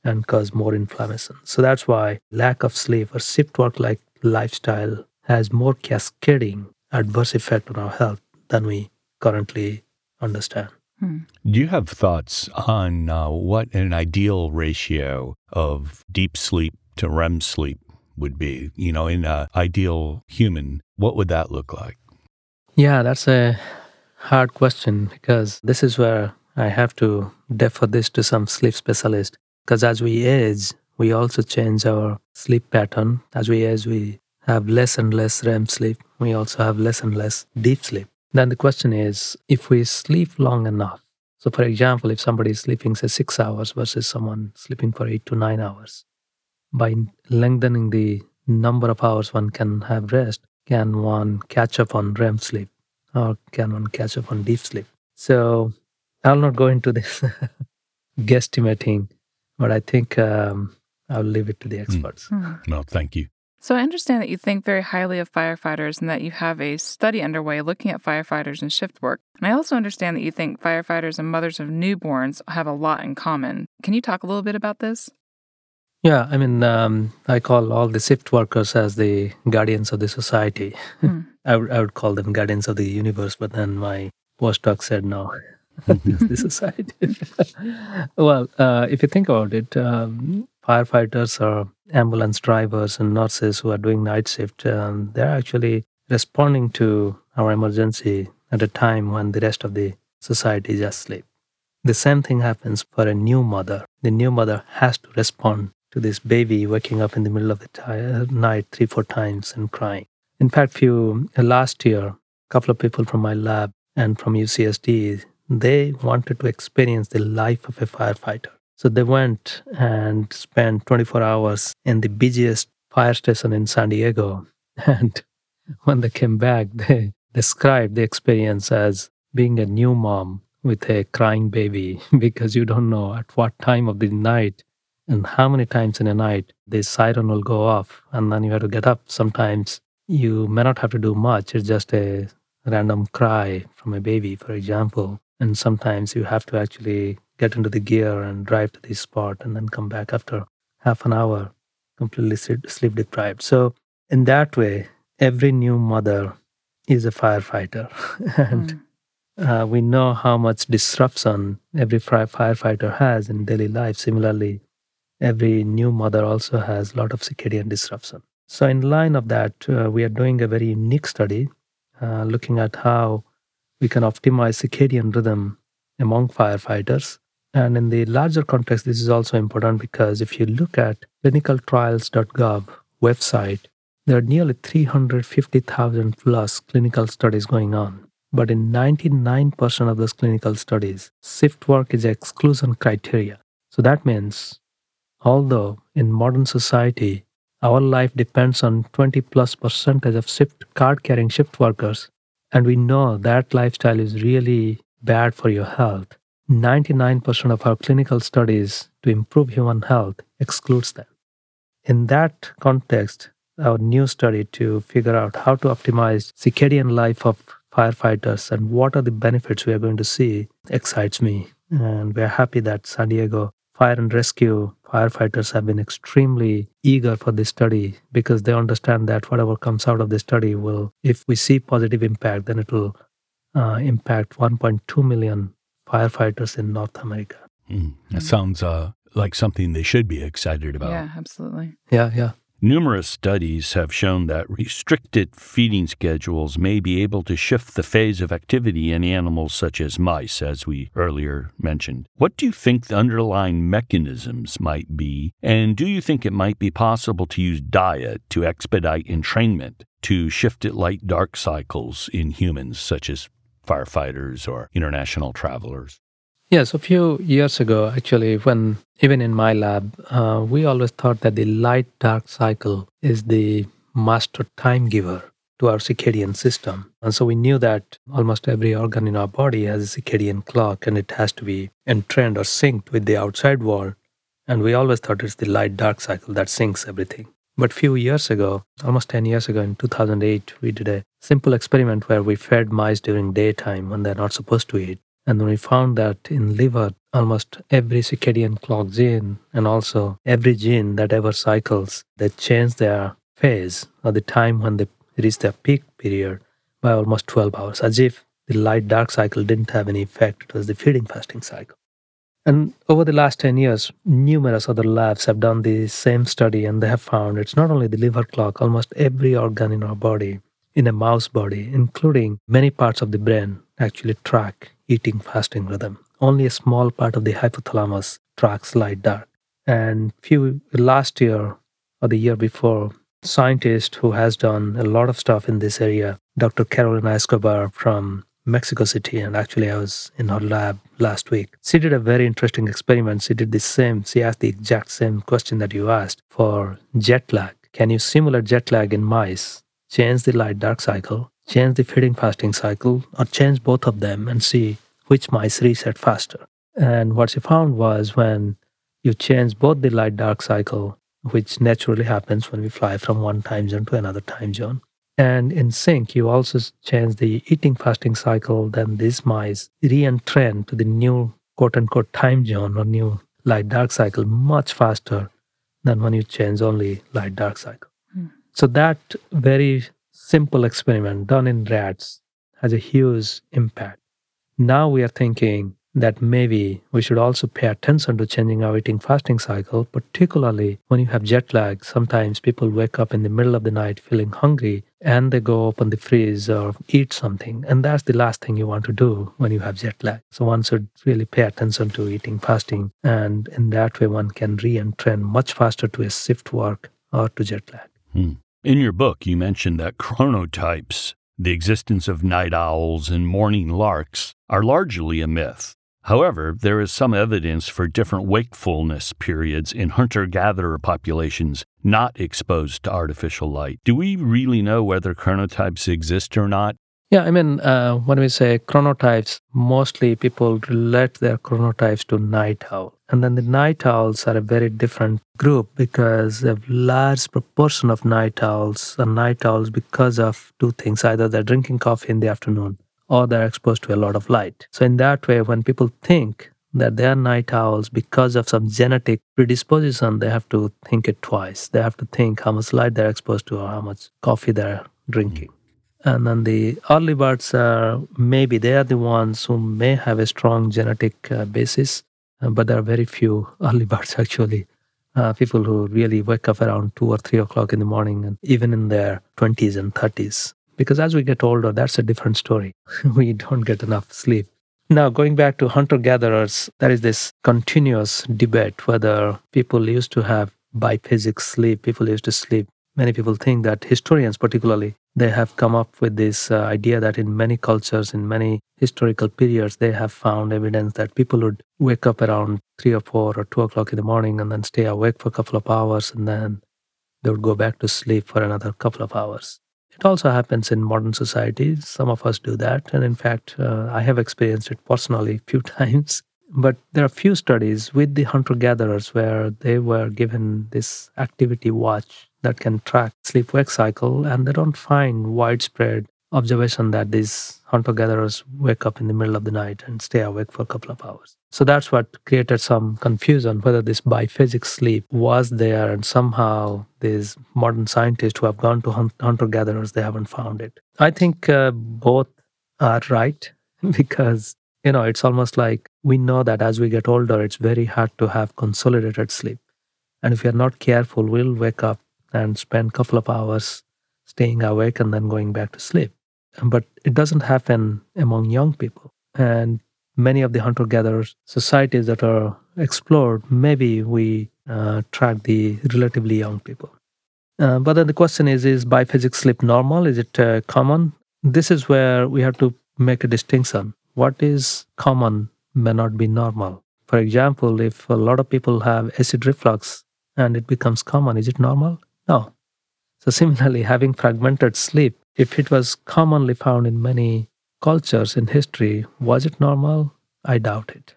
and cause more inflammation. So that's why lack of sleep or shift work like lifestyle has more cascading adverse effect on our health than we currently understand. Hmm. Do you have thoughts on uh, what an ideal ratio of deep sleep to REM sleep would be? You know, in an ideal human, what would that look like? Yeah, that's a hard question because this is where I have to defer this to some sleep specialist. Because as we age, we also change our sleep pattern as we as we have less and less REM sleep. We also have less and less deep sleep. Then the question is if we sleep long enough. So, for example, if somebody is sleeping, say, six hours versus someone sleeping for eight to nine hours, by lengthening the number of hours one can have rest, can one catch up on REM sleep or can one catch up on deep sleep? So, I'll not go into this guesstimating, but I think um, I'll leave it to the experts. Hmm. Well, thank you. So I understand that you think very highly of firefighters and that you have a study underway looking at firefighters and shift work. And I also understand that you think firefighters and mothers of newborns have a lot in common. Can you talk a little bit about this? Yeah, I mean, um, I call all the shift workers as the guardians of the society. Hmm. I, would, call them guardians of the universe, but then my postdoc said no, just the society. well, uh, if you think about it, um, firefighters or ambulance drivers and nurses who are doing night shift, um, they're actually responding to our emergency at a time when the rest of the society is asleep. The same thing happens for a new mother. The new mother has to respond to this baby waking up in the middle of the ti- night three, four times and crying. In fact, few uh, last year, a couple of people from my lab and from UCSD, they wanted to experience the life of a firefighter. So they went and spent 24 hours in the busiest fire station in San Diego. And when they came back, they described the experience as being a new mom with a crying baby because you don't know at what time of the night and how many times in a night the siren will go off and then you have to get up. Sometimes you may not have to do much, it's just a random cry from a baby, for example. And sometimes you have to actually get into the gear and drive to the spot and then come back after half an hour completely sleep deprived. So, in that way, every new mother is a firefighter. and uh, we know how much disruption every fire- firefighter has in daily life. Similarly, every new mother also has a lot of circadian disruption. So, in line of that, uh, we are doing a very unique study uh, looking at how we can optimize circadian rhythm among firefighters. And in the larger context, this is also important because if you look at clinicaltrials.gov website, there are nearly 350,000 plus clinical studies going on. But in 99% of those clinical studies, shift work is exclusion criteria. So that means, although in modern society, our life depends on 20 plus percentage of shift card carrying shift workers, and we know that lifestyle is really bad for your health. 99% of our clinical studies to improve human health excludes them. In that context, our new study to figure out how to optimize circadian life of firefighters and what are the benefits we are going to see excites me. And we're happy that San Diego fire and rescue firefighters have been extremely eager for this study because they understand that whatever comes out of the study will, if we see positive impact, then it will uh, impact 1.2 million firefighters in North America. Mm, that sounds uh, like something they should be excited about. Yeah, absolutely. Yeah, yeah. Numerous studies have shown that restricted feeding schedules may be able to shift the phase of activity in animals such as mice, as we earlier mentioned. What do you think the underlying mechanisms might be, and do you think it might be possible to use diet to expedite entrainment to shift at light dark cycles in humans, such as firefighters or international travelers? Yes, a few years ago, actually, when even in my lab, uh, we always thought that the light dark cycle is the master time giver to our circadian system. And so we knew that almost every organ in our body has a circadian clock and it has to be entrained or synced with the outside world. And we always thought it's the light dark cycle that syncs everything. But few years ago, almost 10 years ago in 2008, we did a simple experiment where we fed mice during daytime when they're not supposed to eat. And we found that in liver, almost every circadian clock gene and also every gene that ever cycles, they change their phase or the time when they reach their peak period by almost 12 hours, as if the light dark cycle didn't have any effect. It was the feeding fasting cycle. And over the last 10 years, numerous other labs have done the same study and they have found it's not only the liver clock, almost every organ in our body, in a mouse body, including many parts of the brain, actually track eating fasting rhythm. Only a small part of the hypothalamus tracks light dark. And few last year or the year before, scientist who has done a lot of stuff in this area, Dr. Carolina Escobar from Mexico City, and actually I was in her lab last week. She did a very interesting experiment. She did the same, she asked the exact same question that you asked for jet lag. Can you simulate jet lag in mice, change the light dark cycle, change the feeding fasting cycle, or change both of them and see which mice reset faster? And what she found was when you change both the light dark cycle, which naturally happens when we fly from one time zone to another time zone, and in sync, you also change the eating fasting cycle, then these mice re-entrain to the new quote unquote time zone or new light dark cycle much faster than when you change only light dark cycle. Mm. So that very simple experiment done in rats has a huge impact. Now we are thinking that maybe we should also pay attention to changing our eating fasting cycle, particularly when you have jet lag. Sometimes people wake up in the middle of the night feeling hungry and they go open the fridge or eat something. And that's the last thing you want to do when you have jet lag. So one should really pay attention to eating fasting. And in that way, one can re entrain much faster to a shift work or to jet lag. Hmm. In your book, you mentioned that chronotypes, the existence of night owls and morning larks, are largely a myth. However, there is some evidence for different wakefulness periods in hunter gatherer populations not exposed to artificial light. Do we really know whether chronotypes exist or not? Yeah, I mean, uh, when we say chronotypes, mostly people relate their chronotypes to night owl. And then the night owls are a very different group because a large proportion of night owls are night owls because of two things either they're drinking coffee in the afternoon or they're exposed to a lot of light. So, in that way, when people think that they are night owls because of some genetic predisposition, they have to think it twice. They have to think how much light they're exposed to or how much coffee they're drinking. And then the early birds are maybe they are the ones who may have a strong genetic uh, basis, uh, but there are very few early birds actually. Uh, people who really wake up around two or three o'clock in the morning and even in their 20s and 30s. Because as we get older, that's a different story. we don't get enough sleep. Now, going back to hunter gatherers, there is this continuous debate whether people used to have biphasic sleep, people used to sleep. Many people think that historians, particularly, they have come up with this uh, idea that in many cultures, in many historical periods, they have found evidence that people would wake up around three or four or two o'clock in the morning and then stay awake for a couple of hours and then they would go back to sleep for another couple of hours. It also happens in modern societies. Some of us do that. And in fact, uh, I have experienced it personally a few times. But there are few studies with the hunter gatherers where they were given this activity watch that can track sleep wake cycle, and they don't find widespread observation that these hunter gatherers wake up in the middle of the night and stay awake for a couple of hours. So that's what created some confusion whether this biphasic sleep was there and somehow these modern scientists who have gone to hunter gatherers they haven't found it. I think uh, both are right because you know it's almost like we know that as we get older it's very hard to have consolidated sleep. And if we are not careful we'll wake up and spend a couple of hours staying awake and then going back to sleep. But it doesn't happen among young people. And many of the hunter gatherer societies that are explored, maybe we uh, track the relatively young people. Uh, but then the question is is biphasic sleep normal? Is it uh, common? This is where we have to make a distinction. What is common may not be normal. For example, if a lot of people have acid reflux and it becomes common, is it normal? No. So, similarly, having fragmented sleep, if it was commonly found in many cultures in history, was it normal? I doubt it.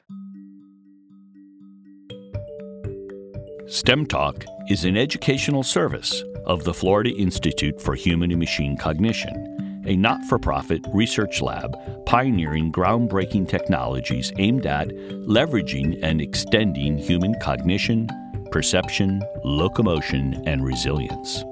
STEM Talk is an educational service of the Florida Institute for Human and Machine Cognition, a not for profit research lab pioneering groundbreaking technologies aimed at leveraging and extending human cognition, perception, locomotion, and resilience.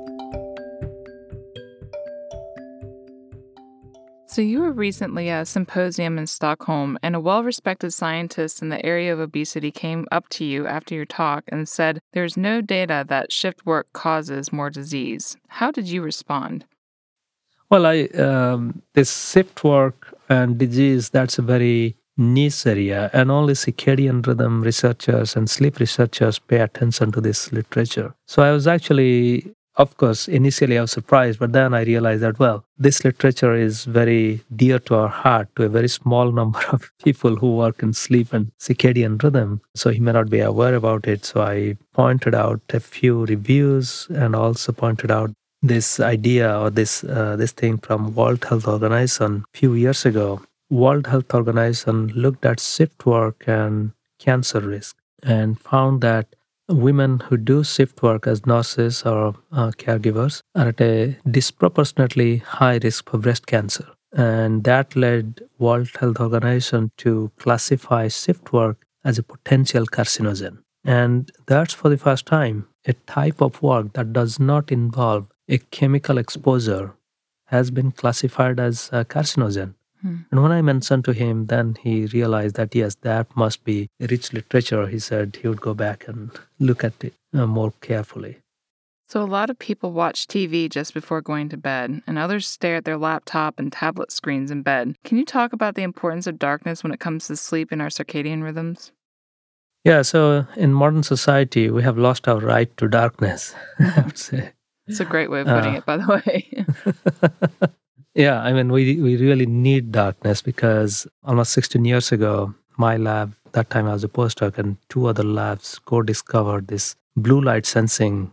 So, you were recently at a symposium in Stockholm, and a well respected scientist in the area of obesity came up to you after your talk and said there's no data that shift work causes more disease. How did you respond? Well, I um, this shift work and disease that's a very niche area, and only circadian rhythm researchers and sleep researchers pay attention to this literature. So I was actually of course, initially I was surprised, but then I realized that, well, this literature is very dear to our heart, to a very small number of people who work in sleep and circadian rhythm. So he may not be aware about it. So I pointed out a few reviews and also pointed out this idea or this uh, this thing from World Health Organization a few years ago. World Health Organization looked at shift work and cancer risk and found that women who do shift work as nurses or uh, caregivers are at a disproportionately high risk for breast cancer. And that led world health organization to classify shift work as a potential carcinogen. And that's for the first time. A type of work that does not involve a chemical exposure has been classified as a carcinogen Hmm. and when I mentioned to him, then he realized that yes, that must be rich literature. He said he would go back and look at it uh, more carefully. So, a lot of people watch TV just before going to bed, and others stare at their laptop and tablet screens in bed. Can you talk about the importance of darkness when it comes to sleep and our circadian rhythms? Yeah, so in modern society, we have lost our right to darkness, I would say. It's a great way of putting Uh. it, by the way. yeah, I mean, we, we really need darkness because almost 16 years ago, my lab, that time I was a postdoc, and two other labs co discovered this blue light sensing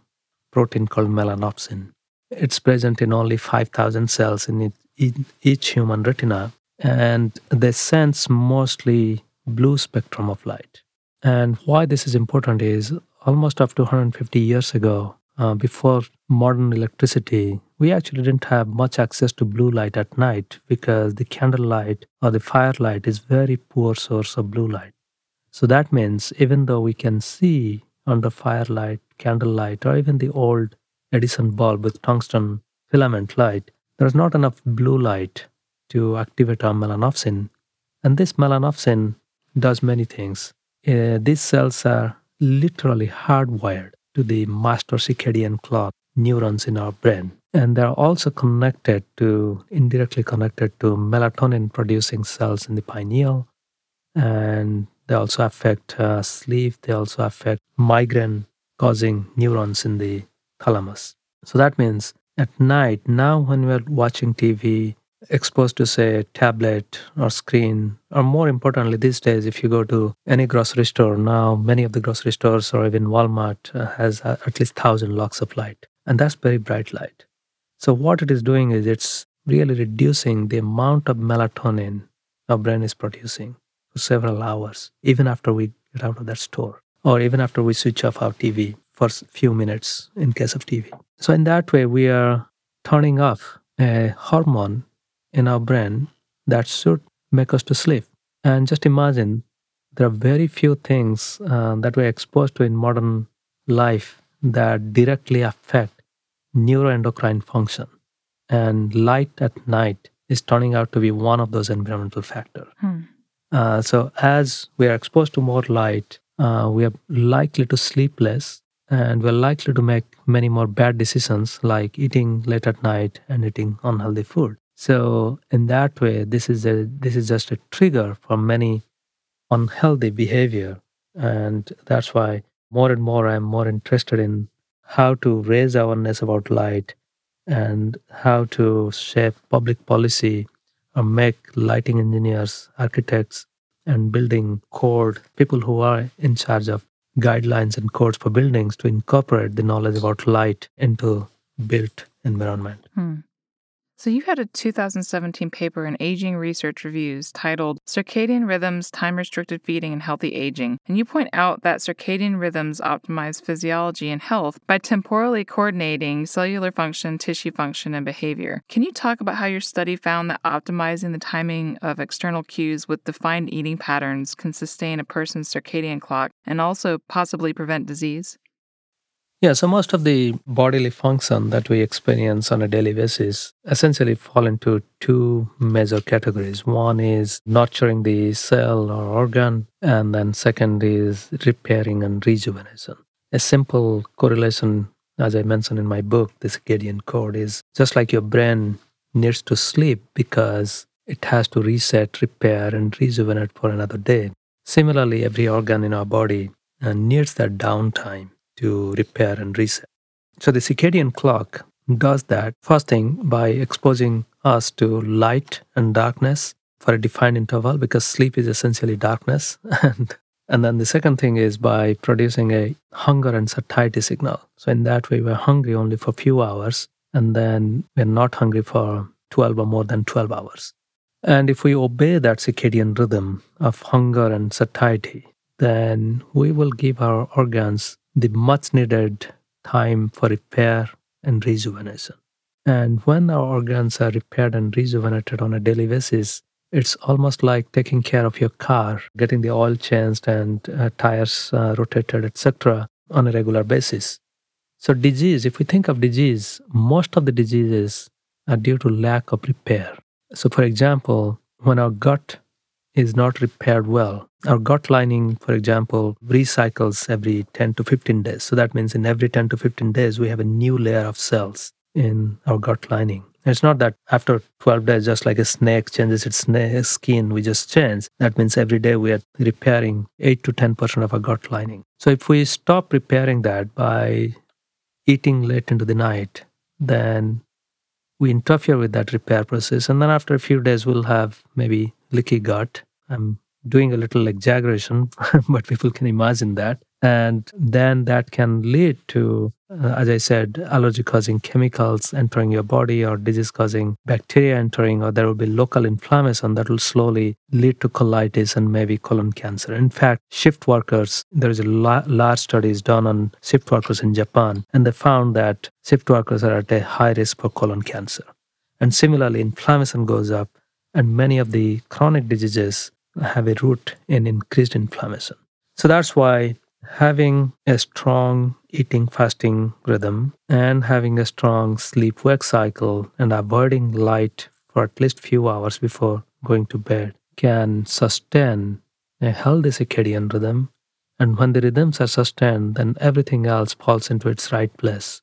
protein called melanopsin. It's present in only 5,000 cells in, it, in each human retina, and they sense mostly blue spectrum of light. And why this is important is almost up to 150 years ago, uh, before modern electricity, we actually didn't have much access to blue light at night because the candlelight or the firelight is very poor source of blue light. So that means even though we can see under firelight, candlelight, or even the old Edison bulb with tungsten filament light, there's not enough blue light to activate our melanopsin. And this melanopsin does many things. Uh, these cells are literally hardwired to the master circadian clock neurons in our brain. And they're also connected to, indirectly connected to melatonin producing cells in the pineal. And they also affect uh, sleep. They also affect migraine causing neurons in the thalamus. So that means at night, now when we're watching TV, exposed to say tablet or screen or more importantly these days if you go to any grocery store now many of the grocery stores or even walmart uh, has uh, at least 1000 lux of light and that's very bright light. So what it is doing is it's really reducing the amount of melatonin our brain is producing for several hours even after we get out of that store or even after we switch off our tv for a few minutes in case of tv so in that way we are turning off a hormone in our brain that should make us to sleep. And just imagine there are very few things uh, that we're exposed to in modern life that directly affect neuroendocrine function. And light at night is turning out to be one of those environmental factors. Hmm. Uh, so as we are exposed to more light, uh, we are likely to sleep less and we're likely to make many more bad decisions like eating late at night and eating unhealthy food. So in that way, this is a this is just a trigger for many unhealthy behavior, and that's why more and more I'm more interested in how to raise awareness about light and how to shape public policy or make lighting engineers, architects, and building code people who are in charge of guidelines and codes for buildings to incorporate the knowledge about light into built environment. Hmm. So, you had a 2017 paper in Aging Research Reviews titled Circadian Rhythms, Time Restricted Feeding, and Healthy Aging. And you point out that circadian rhythms optimize physiology and health by temporally coordinating cellular function, tissue function, and behavior. Can you talk about how your study found that optimizing the timing of external cues with defined eating patterns can sustain a person's circadian clock and also possibly prevent disease? Yeah, so most of the bodily function that we experience on a daily basis essentially fall into two major categories. One is nurturing the cell or organ, and then second is repairing and rejuvenation. A simple correlation, as I mentioned in my book, the circadian code, is just like your brain needs to sleep because it has to reset, repair, and rejuvenate for another day. Similarly, every organ in our body uh, needs that downtime to repair and reset. So the circadian clock does that first thing by exposing us to light and darkness for a defined interval because sleep is essentially darkness. And and then the second thing is by producing a hunger and satiety signal. So in that way we're hungry only for a few hours and then we're not hungry for 12 or more than 12 hours. And if we obey that circadian rhythm of hunger and satiety then we will give our organs the much needed time for repair and rejuvenation. And when our organs are repaired and rejuvenated on a daily basis, it's almost like taking care of your car, getting the oil changed and uh, tires uh, rotated, etc., on a regular basis. So, disease, if we think of disease, most of the diseases are due to lack of repair. So, for example, when our gut is not repaired well. Our gut lining, for example, recycles every 10 to 15 days. So that means in every 10 to 15 days, we have a new layer of cells in our gut lining. It's not that after 12 days, just like a snake changes its skin, we just change. That means every day we are repairing 8 to 10% of our gut lining. So if we stop repairing that by eating late into the night, then we interfere with that repair process. And then after a few days, we'll have maybe leaky gut. I'm doing a little exaggeration, but people can imagine that. And then that can lead to, uh, as I said, allergy causing chemicals entering your body or disease causing bacteria entering, or there will be local inflammation that will slowly lead to colitis and maybe colon cancer. In fact, shift workers, there is a la- large studies done on shift workers in Japan, and they found that shift workers are at a high risk for colon cancer. And similarly, inflammation goes up, and many of the chronic diseases have a root in increased inflammation. So that's why having a strong eating fasting rhythm and having a strong sleep wake cycle and avoiding light for at least few hours before going to bed can sustain a healthy circadian rhythm and when the rhythms are sustained then everything else falls into its right place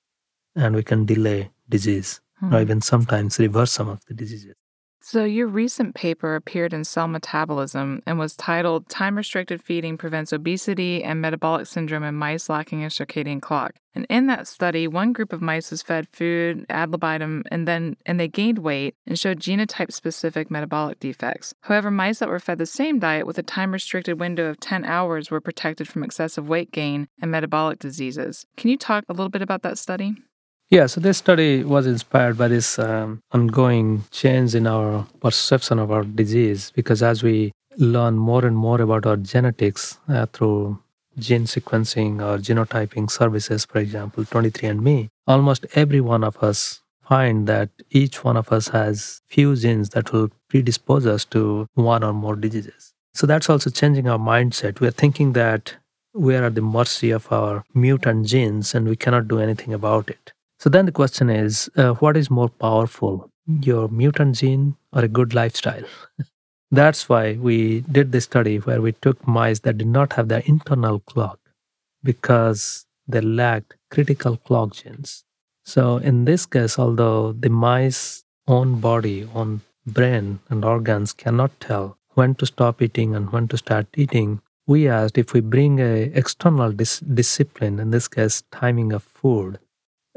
and we can delay disease hmm. or even sometimes reverse some of the diseases so, your recent paper appeared in Cell Metabolism and was titled Time Restricted Feeding Prevents Obesity and Metabolic Syndrome in Mice Lacking a Circadian Clock. And in that study, one group of mice was fed food, ad libitum, and then and they gained weight and showed genotype specific metabolic defects. However, mice that were fed the same diet with a time restricted window of 10 hours were protected from excessive weight gain and metabolic diseases. Can you talk a little bit about that study? Yeah, so this study was inspired by this um, ongoing change in our perception of our disease because as we learn more and more about our genetics uh, through gene sequencing or genotyping services, for example, 23andMe, almost every one of us find that each one of us has few genes that will predispose us to one or more diseases. So that's also changing our mindset. We're thinking that we are at the mercy of our mutant genes and we cannot do anything about it. So then the question is uh, what is more powerful, your mutant gene or a good lifestyle? That's why we did this study where we took mice that did not have their internal clock because they lacked critical clock genes. So in this case, although the mice own body, own brain and organs cannot tell when to stop eating and when to start eating, we asked if we bring a external dis- discipline, in this case timing of food,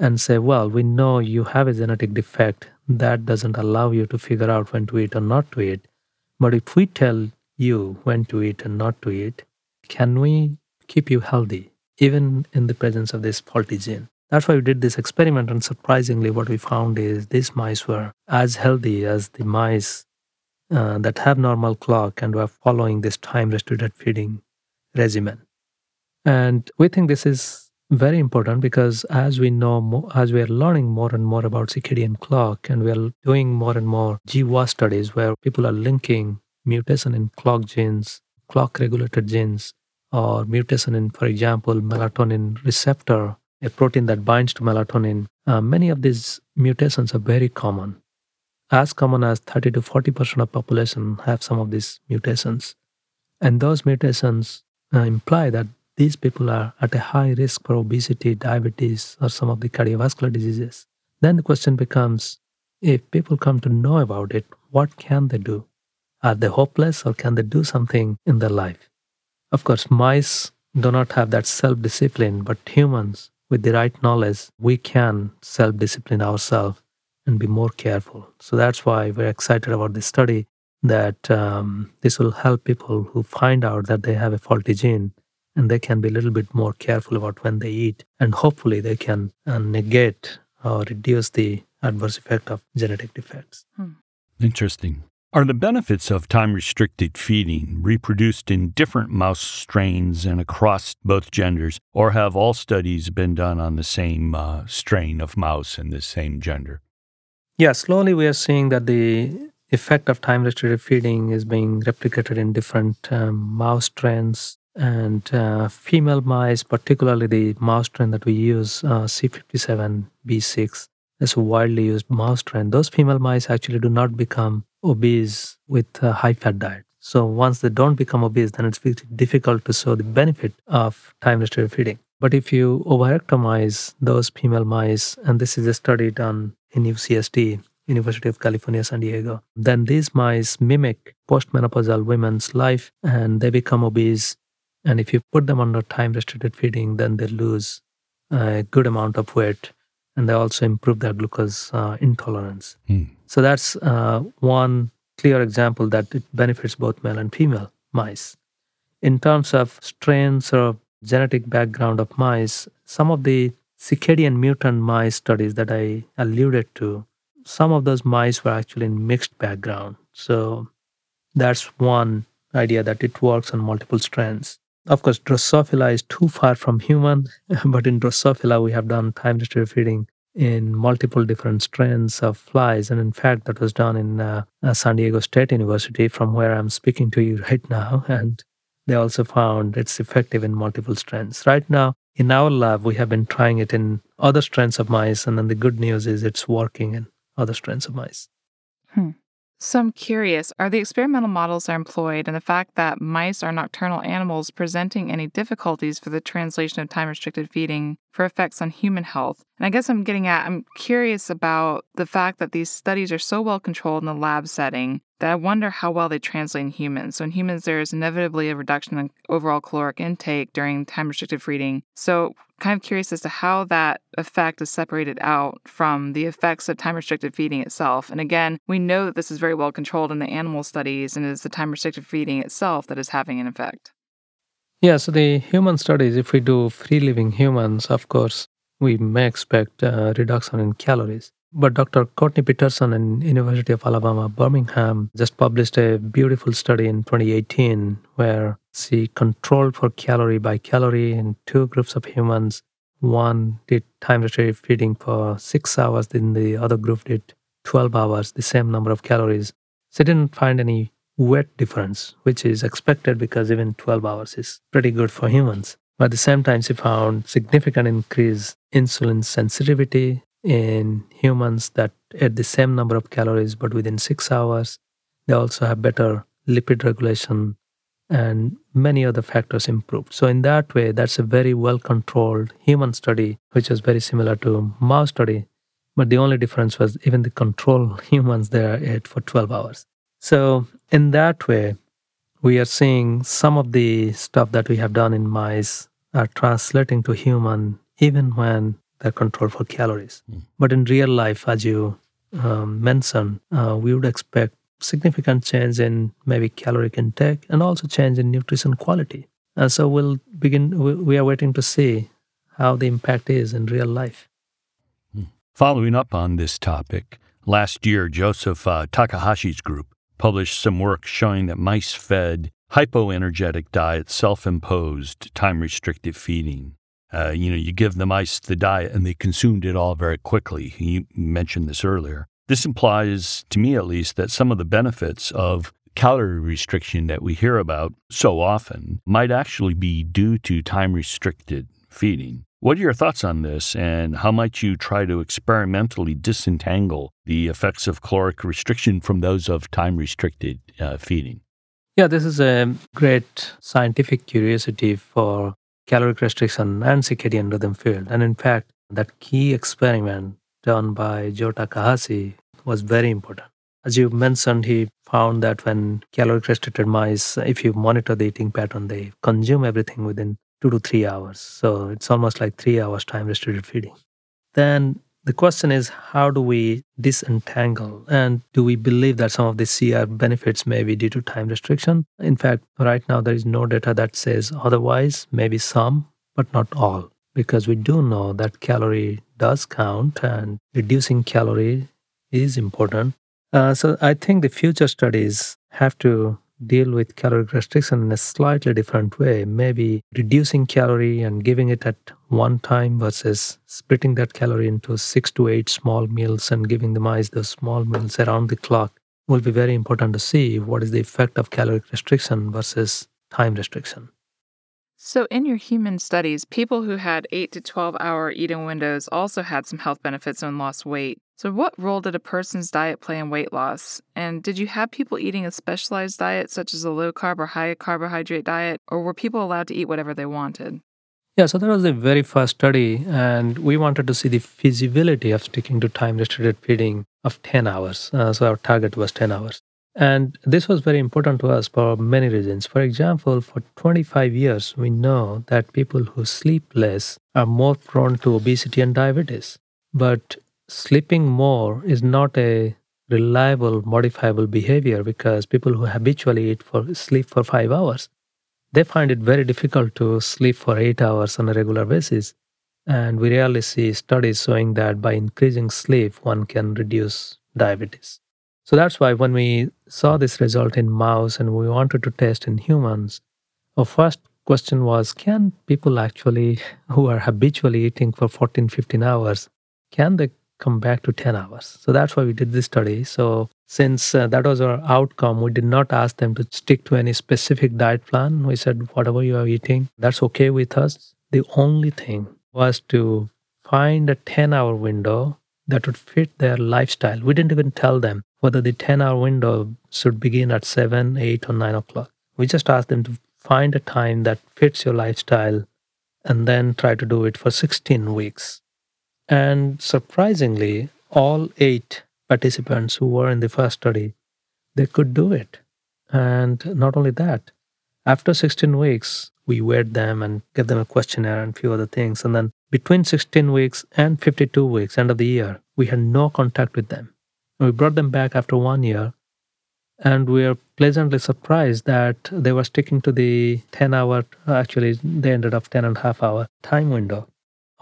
and say, well, we know you have a genetic defect that doesn't allow you to figure out when to eat or not to eat. But if we tell you when to eat and not to eat, can we keep you healthy even in the presence of this faulty gene? That's why we did this experiment, and surprisingly, what we found is these mice were as healthy as the mice uh, that have normal clock and were following this time restricted feeding regimen. And we think this is very important because as we know as we are learning more and more about circadian clock and we are doing more and more GWAS studies where people are linking mutation in clock genes clock regulated genes or mutation in for example melatonin receptor a protein that binds to melatonin uh, many of these mutations are very common. As common as 30 to 40% of population have some of these mutations. And those mutations uh, imply that these people are at a high risk for obesity, diabetes, or some of the cardiovascular diseases. Then the question becomes if people come to know about it, what can they do? Are they hopeless or can they do something in their life? Of course, mice do not have that self discipline, but humans, with the right knowledge, we can self discipline ourselves and be more careful. So that's why we're excited about this study that um, this will help people who find out that they have a faulty gene and they can be a little bit more careful about when they eat and hopefully they can uh, negate or reduce the adverse effect of genetic defects. Hmm. Interesting. Are the benefits of time restricted feeding reproduced in different mouse strains and across both genders, or have all studies been done on the same uh, strain of mouse and the same gender? Yeah, slowly we are seeing that the effect of time restricted feeding is being replicated in different um, mouse strains and uh, female mice, particularly the mouse strain that we use, uh, C57B6, is a widely used mouse strain. Those female mice actually do not become obese with a high fat diet. So once they don't become obese, then it's difficult to show the benefit of time restricted feeding. But if you ovariectomize those female mice, and this is a study done in UCSD, University of California, San Diego, then these mice mimic postmenopausal women's life and they become obese. And if you put them under time restricted feeding, then they lose a good amount of weight and they also improve their glucose uh, intolerance. Hmm. So that's uh, one clear example that it benefits both male and female mice. In terms of strains or genetic background of mice, some of the circadian mutant mice studies that I alluded to, some of those mice were actually in mixed background. So that's one idea that it works on multiple strands. Of course, Drosophila is too far from human, but in Drosophila we have done time restricted feeding in multiple different strains of flies. And in fact, that was done in uh, uh, San Diego State University, from where I'm speaking to you right now. And they also found it's effective in multiple strains. Right now, in our lab, we have been trying it in other strains of mice. And then the good news is it's working in other strains of mice. Hmm. So I'm curious, are the experimental models are employed and the fact that mice are nocturnal animals presenting any difficulties for the translation of time restricted feeding for effects on human health? And I guess I'm getting at I'm curious about the fact that these studies are so well controlled in the lab setting that I wonder how well they translate in humans. So in humans there is inevitably a reduction in overall caloric intake during time restricted feeding. So kind of curious as to how that effect is separated out from the effects of time restricted feeding itself. And again, we know that this is very well controlled in the animal studies and it is the time restricted feeding itself that is having an effect. Yeah, so the human studies, if we do free living humans, of course, we may expect a reduction in calories. But Dr. Courtney Peterson in University of Alabama, Birmingham, just published a beautiful study in 2018 where she controlled for calorie by calorie in two groups of humans. One did time restricted feeding for six hours, then the other group did 12 hours, the same number of calories. She didn't find any weight difference, which is expected because even 12 hours is pretty good for humans. But at the same time, she found significant increase insulin sensitivity in humans that at the same number of calories but within six hours. They also have better lipid regulation and many other factors improved. So in that way, that's a very well controlled human study, which is very similar to mouse study. But the only difference was even the control humans there ate for 12 hours. So in that way, we are seeing some of the stuff that we have done in mice are translating to human even when they're controlled for calories. Mm. But in real life, as you um, mentioned, uh, we would expect significant change in maybe caloric intake and also change in nutrition quality. And so we'll begin, we, are waiting to see how the impact is in real life. Following up on this topic, last year Joseph uh, Takahashi's group published some work showing that mice fed hypoenergetic diet self imposed time restricted feeding. Uh, you know, you give the mice the diet and they consumed it all very quickly. You mentioned this earlier. This implies, to me at least, that some of the benefits of calorie restriction that we hear about so often might actually be due to time restricted feeding. What are your thoughts on this, and how might you try to experimentally disentangle the effects of caloric restriction from those of time restricted uh, feeding? Yeah, this is a great scientific curiosity for caloric restriction and circadian rhythm field. And in fact, that key experiment done by Joe Takahashi was very important. as you mentioned, he found that when caloric restricted mice, if you monitor the eating pattern, they consume everything within two to three hours. So it's almost like three hours time restricted feeding. Then the question is, how do we disentangle? And do we believe that some of the CR benefits may be due to time restriction? In fact, right now, there is no data that says otherwise, maybe some, but not all. Because we do know that calorie does count and reducing calorie is important. Uh, so I think the future studies have to deal with caloric restriction in a slightly different way, maybe reducing calorie and giving it at one time versus splitting that calorie into six to eight small meals and giving the mice those small meals around the clock will be very important to see what is the effect of caloric restriction versus time restriction. So, in your human studies, people who had 8 to 12 hour eating windows also had some health benefits and lost weight. So, what role did a person's diet play in weight loss? And did you have people eating a specialized diet, such as a low carb or high carbohydrate diet, or were people allowed to eat whatever they wanted? Yeah, so that was the very first study, and we wanted to see the feasibility of sticking to time restricted feeding of 10 hours. Uh, so, our target was 10 hours. And this was very important to us for many reasons. For example, for 25 years, we know that people who sleep less are more prone to obesity and diabetes. But sleeping more is not a reliable modifiable behavior because people who habitually eat for sleep for 5 hours they find it very difficult to sleep for 8 hours on a regular basis and we rarely see studies showing that by increasing sleep one can reduce diabetes so that's why when we saw this result in mouse and we wanted to test in humans our first question was can people actually who are habitually eating for 14 15 hours can they come back to 10 hours. So that's why we did this study. So since uh, that was our outcome, we did not ask them to stick to any specific diet plan. We said, whatever you are eating, that's okay with us. The only thing was to find a 10 hour window that would fit their lifestyle. We didn't even tell them whether the 10 hour window should begin at 7, 8, or 9 o'clock. We just asked them to find a time that fits your lifestyle and then try to do it for 16 weeks. And surprisingly, all eight participants who were in the first study, they could do it. And not only that, after 16 weeks, we weighed them and gave them a questionnaire and a few other things. And then between 16 weeks and 52 weeks, end of the year, we had no contact with them. We brought them back after one year, and we are pleasantly surprised that they were sticking to the 10 hour, actually, they ended up 10 and a half hour time window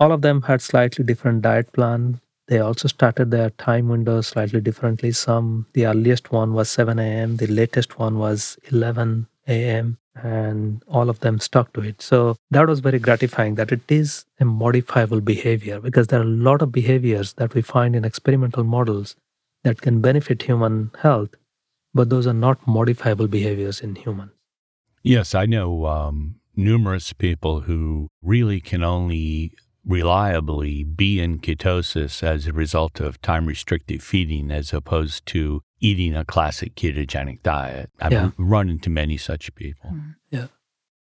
all of them had slightly different diet plan. They also started their time window slightly differently. Some, the earliest one was 7 a.m., the latest one was 11 a.m., and all of them stuck to it. So that was very gratifying that it is a modifiable behavior because there are a lot of behaviors that we find in experimental models that can benefit human health, but those are not modifiable behaviors in humans. Yes, I know um, numerous people who really can only reliably be in ketosis as a result of time restricted feeding as opposed to eating a classic ketogenic diet. I've yeah. run into many such people. Mm. Yeah.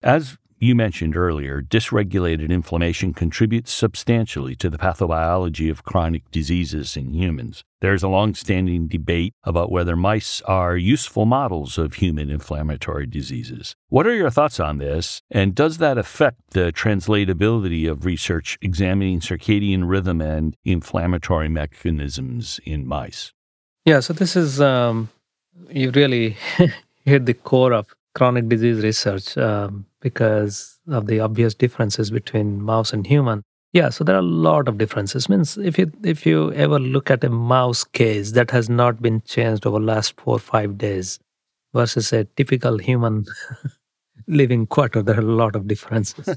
As you mentioned earlier, dysregulated inflammation contributes substantially to the pathobiology of chronic diseases in humans. There's a long-standing debate about whether mice are useful models of human inflammatory diseases. What are your thoughts on this, and does that affect the translatability of research examining circadian rhythm and inflammatory mechanisms in mice? Yeah, so this is, um, you really hit the core of chronic disease research. Um, because of the obvious differences between mouse and human. Yeah, so there are a lot of differences. Means if you if you ever look at a mouse case that has not been changed over last four or five days versus a typical human living quarter, there are a lot of differences.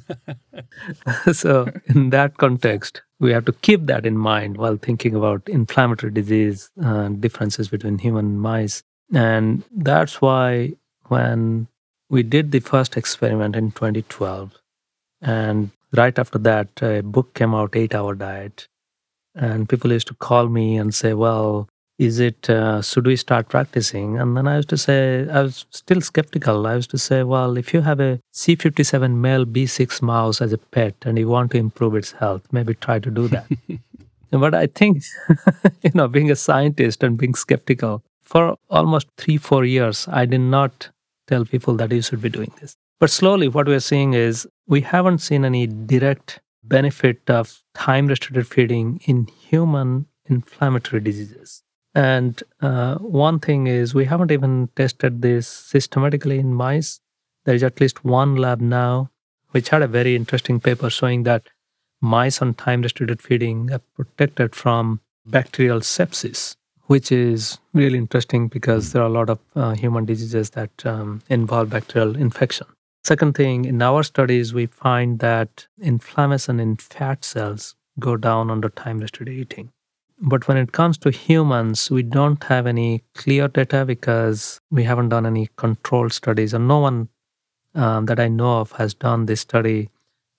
so in that context, we have to keep that in mind while thinking about inflammatory disease uh, differences between human mice. And that's why when we did the first experiment in 2012 and right after that a book came out eight hour diet. And people used to call me and say well is it uh, should we start practicing? And then i used to say i was still skeptical. I used to say well if you have a c57 male b6 mouse as a pet and you want to improve its health maybe try to do that. But i think you know being a scientist and being skeptical for almost three, four years, I did not tell people that you should be doing this. But slowly, what we're seeing is we haven't seen any direct benefit of time restricted feeding in human inflammatory diseases. And uh, one thing is, we haven't even tested this systematically in mice. There is at least one lab now which had a very interesting paper showing that mice on time restricted feeding are protected from bacterial sepsis, which is really interesting because there are a lot of uh, human diseases that um, involve bacterial infection. Second thing, in our studies, we find that inflammation in fat cells go down under time restricted eating. But when it comes to humans, we don't have any clear data because we haven't done any controlled studies, and no one um, that I know of has done this study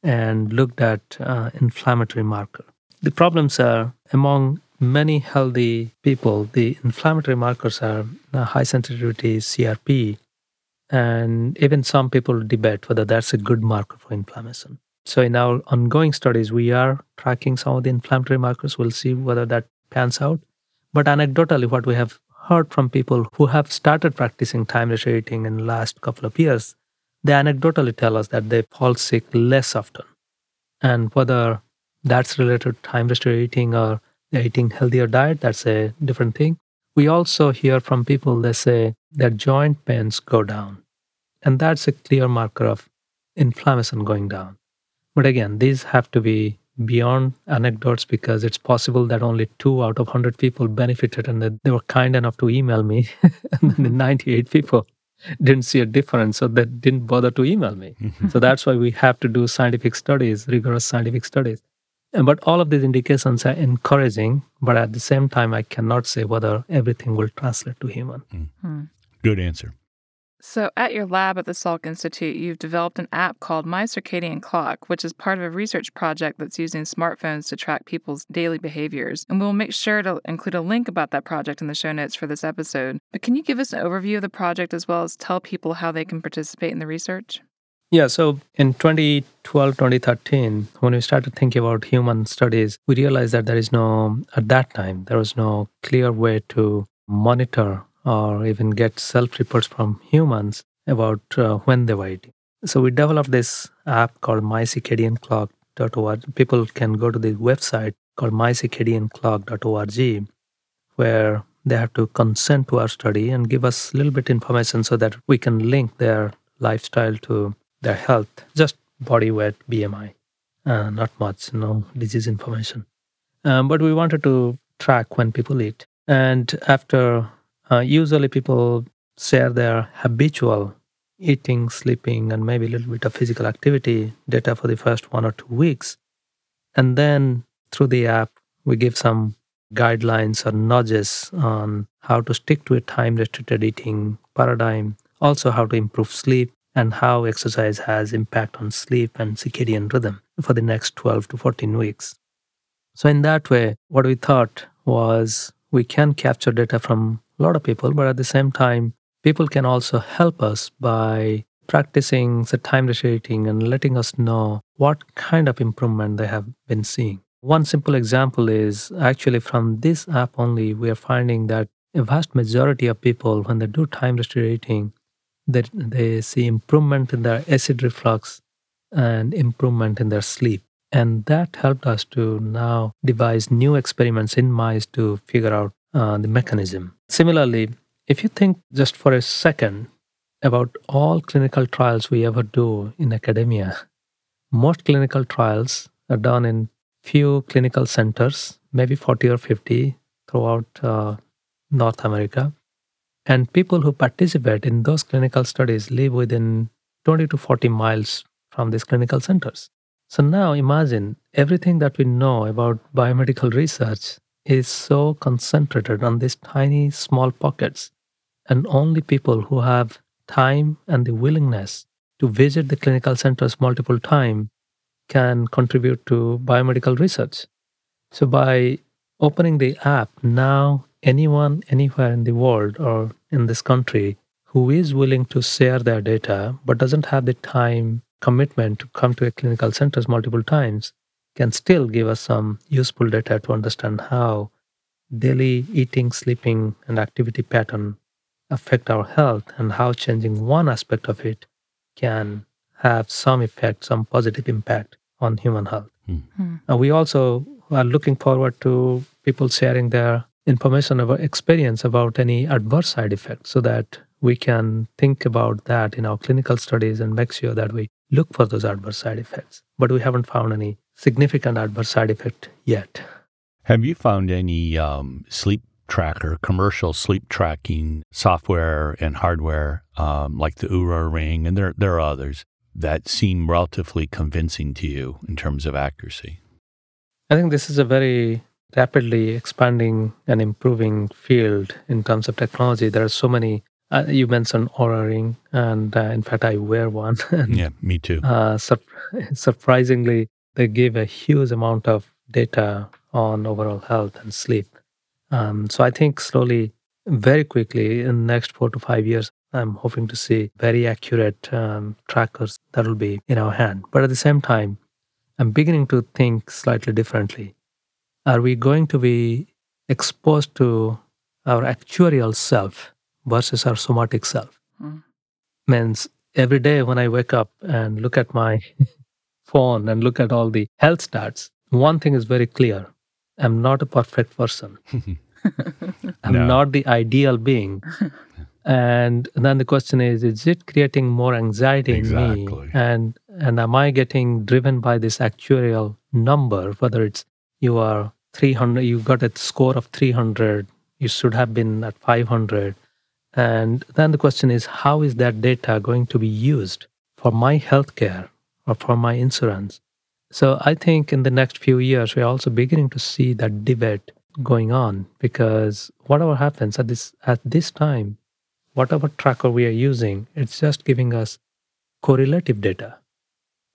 and looked at uh, inflammatory marker. The problems are among many healthy people, the inflammatory markers are uh, high sensitivity CRP, and even some people debate whether that's a good marker for inflammation. So in our ongoing studies, we are tracking some of the inflammatory markers. We'll see whether that pans out. But anecdotally, what we have heard from people who have started practicing time restricted eating in the last couple of years, they anecdotally tell us that they fall sick less often. And whether that's related to time restricted eating or they're eating healthier diet, that's a different thing. We also hear from people they say their joint pains go down. And that's a clear marker of inflammation going down. But again, these have to be beyond anecdotes because it's possible that only two out of 100 people benefited and that they were kind enough to email me. and then the mm-hmm. 98 people didn't see a difference, so they didn't bother to email me. Mm-hmm. so that's why we have to do scientific studies, rigorous scientific studies. But all of these indications are encouraging, but at the same time, I cannot say whether everything will translate to human. Mm. Good answer. So, at your lab at the Salk Institute, you've developed an app called My Circadian Clock, which is part of a research project that's using smartphones to track people's daily behaviors. And we'll make sure to include a link about that project in the show notes for this episode. But can you give us an overview of the project as well as tell people how they can participate in the research? Yeah, so in 2012, 2013, when we started thinking about human studies, we realized that there is no, at that time, there was no clear way to monitor or even get self reports from humans about uh, when they were eating. So we developed this app called mycircadianclock.org. People can go to the website called mycircadianclock.org where they have to consent to our study and give us a little bit information so that we can link their lifestyle to their health, just body weight, BMI, uh, not much, no disease information. Um, but we wanted to track when people eat. And after uh, usually, people share their habitual eating, sleeping, and maybe a little bit of physical activity data for the first one or two weeks. And then through the app, we give some guidelines or nudges on how to stick to a time restricted eating paradigm, also how to improve sleep and how exercise has impact on sleep and circadian rhythm for the next 12 to 14 weeks. So in that way, what we thought was we can capture data from a lot of people, but at the same time, people can also help us by practicing the time restricting and letting us know what kind of improvement they have been seeing. One simple example is actually from this app only, we are finding that a vast majority of people, when they do time restricted eating, that they see improvement in their acid reflux and improvement in their sleep. And that helped us to now devise new experiments in mice to figure out uh, the mechanism. Similarly, if you think just for a second about all clinical trials we ever do in academia, most clinical trials are done in few clinical centers, maybe 40 or 50 throughout uh, North America. And people who participate in those clinical studies live within 20 to 40 miles from these clinical centers. So now imagine everything that we know about biomedical research is so concentrated on these tiny, small pockets, and only people who have time and the willingness to visit the clinical centers multiple times can contribute to biomedical research. So, by opening the app, now anyone anywhere in the world or in this country who is willing to share their data but doesn't have the time commitment to come to a clinical centers multiple times can still give us some useful data to understand how daily eating, sleeping, and activity pattern affect our health and how changing one aspect of it can have some effect, some positive impact on human health. Hmm. Uh, we also are looking forward to people sharing their information about experience about any adverse side effects so that we can think about that in our clinical studies and make sure that we look for those adverse side effects. But we haven't found any significant adverse side effect yet. Have you found any um, sleep tracker, commercial sleep tracking software and hardware um, like the Oura Ring, and there there are others that seem relatively convincing to you in terms of accuracy? I think this is a very rapidly expanding and improving field in terms of technology. There are so many. Uh, you mentioned Oura Ring, and uh, in fact, I wear one. and, Yeah, me too. uh, sur- surprisingly, they give a huge amount of data on overall health and sleep. Um, so I think slowly, very quickly, in the next four to five years, I'm hoping to see very accurate um, trackers that will be in our hand. But at the same time, I'm beginning to think slightly differently. Are we going to be exposed to our actuarial self versus our somatic self? Mm. Means every day when I wake up and look at my phone and look at all the health stats, one thing is very clear I'm not a perfect person. I'm No. not the ideal being. and then the question is is it creating more anxiety in Exactly. me and and am i getting driven by this actuarial number whether it's you are 300 you got a score of 300 you should have been at 500 and then the question is how is that data going to be used for my healthcare or for my insurance so I think in the next few years, we're also beginning to see that debate going on because whatever happens at this at this time, whatever tracker we are using, it's just giving us correlative data.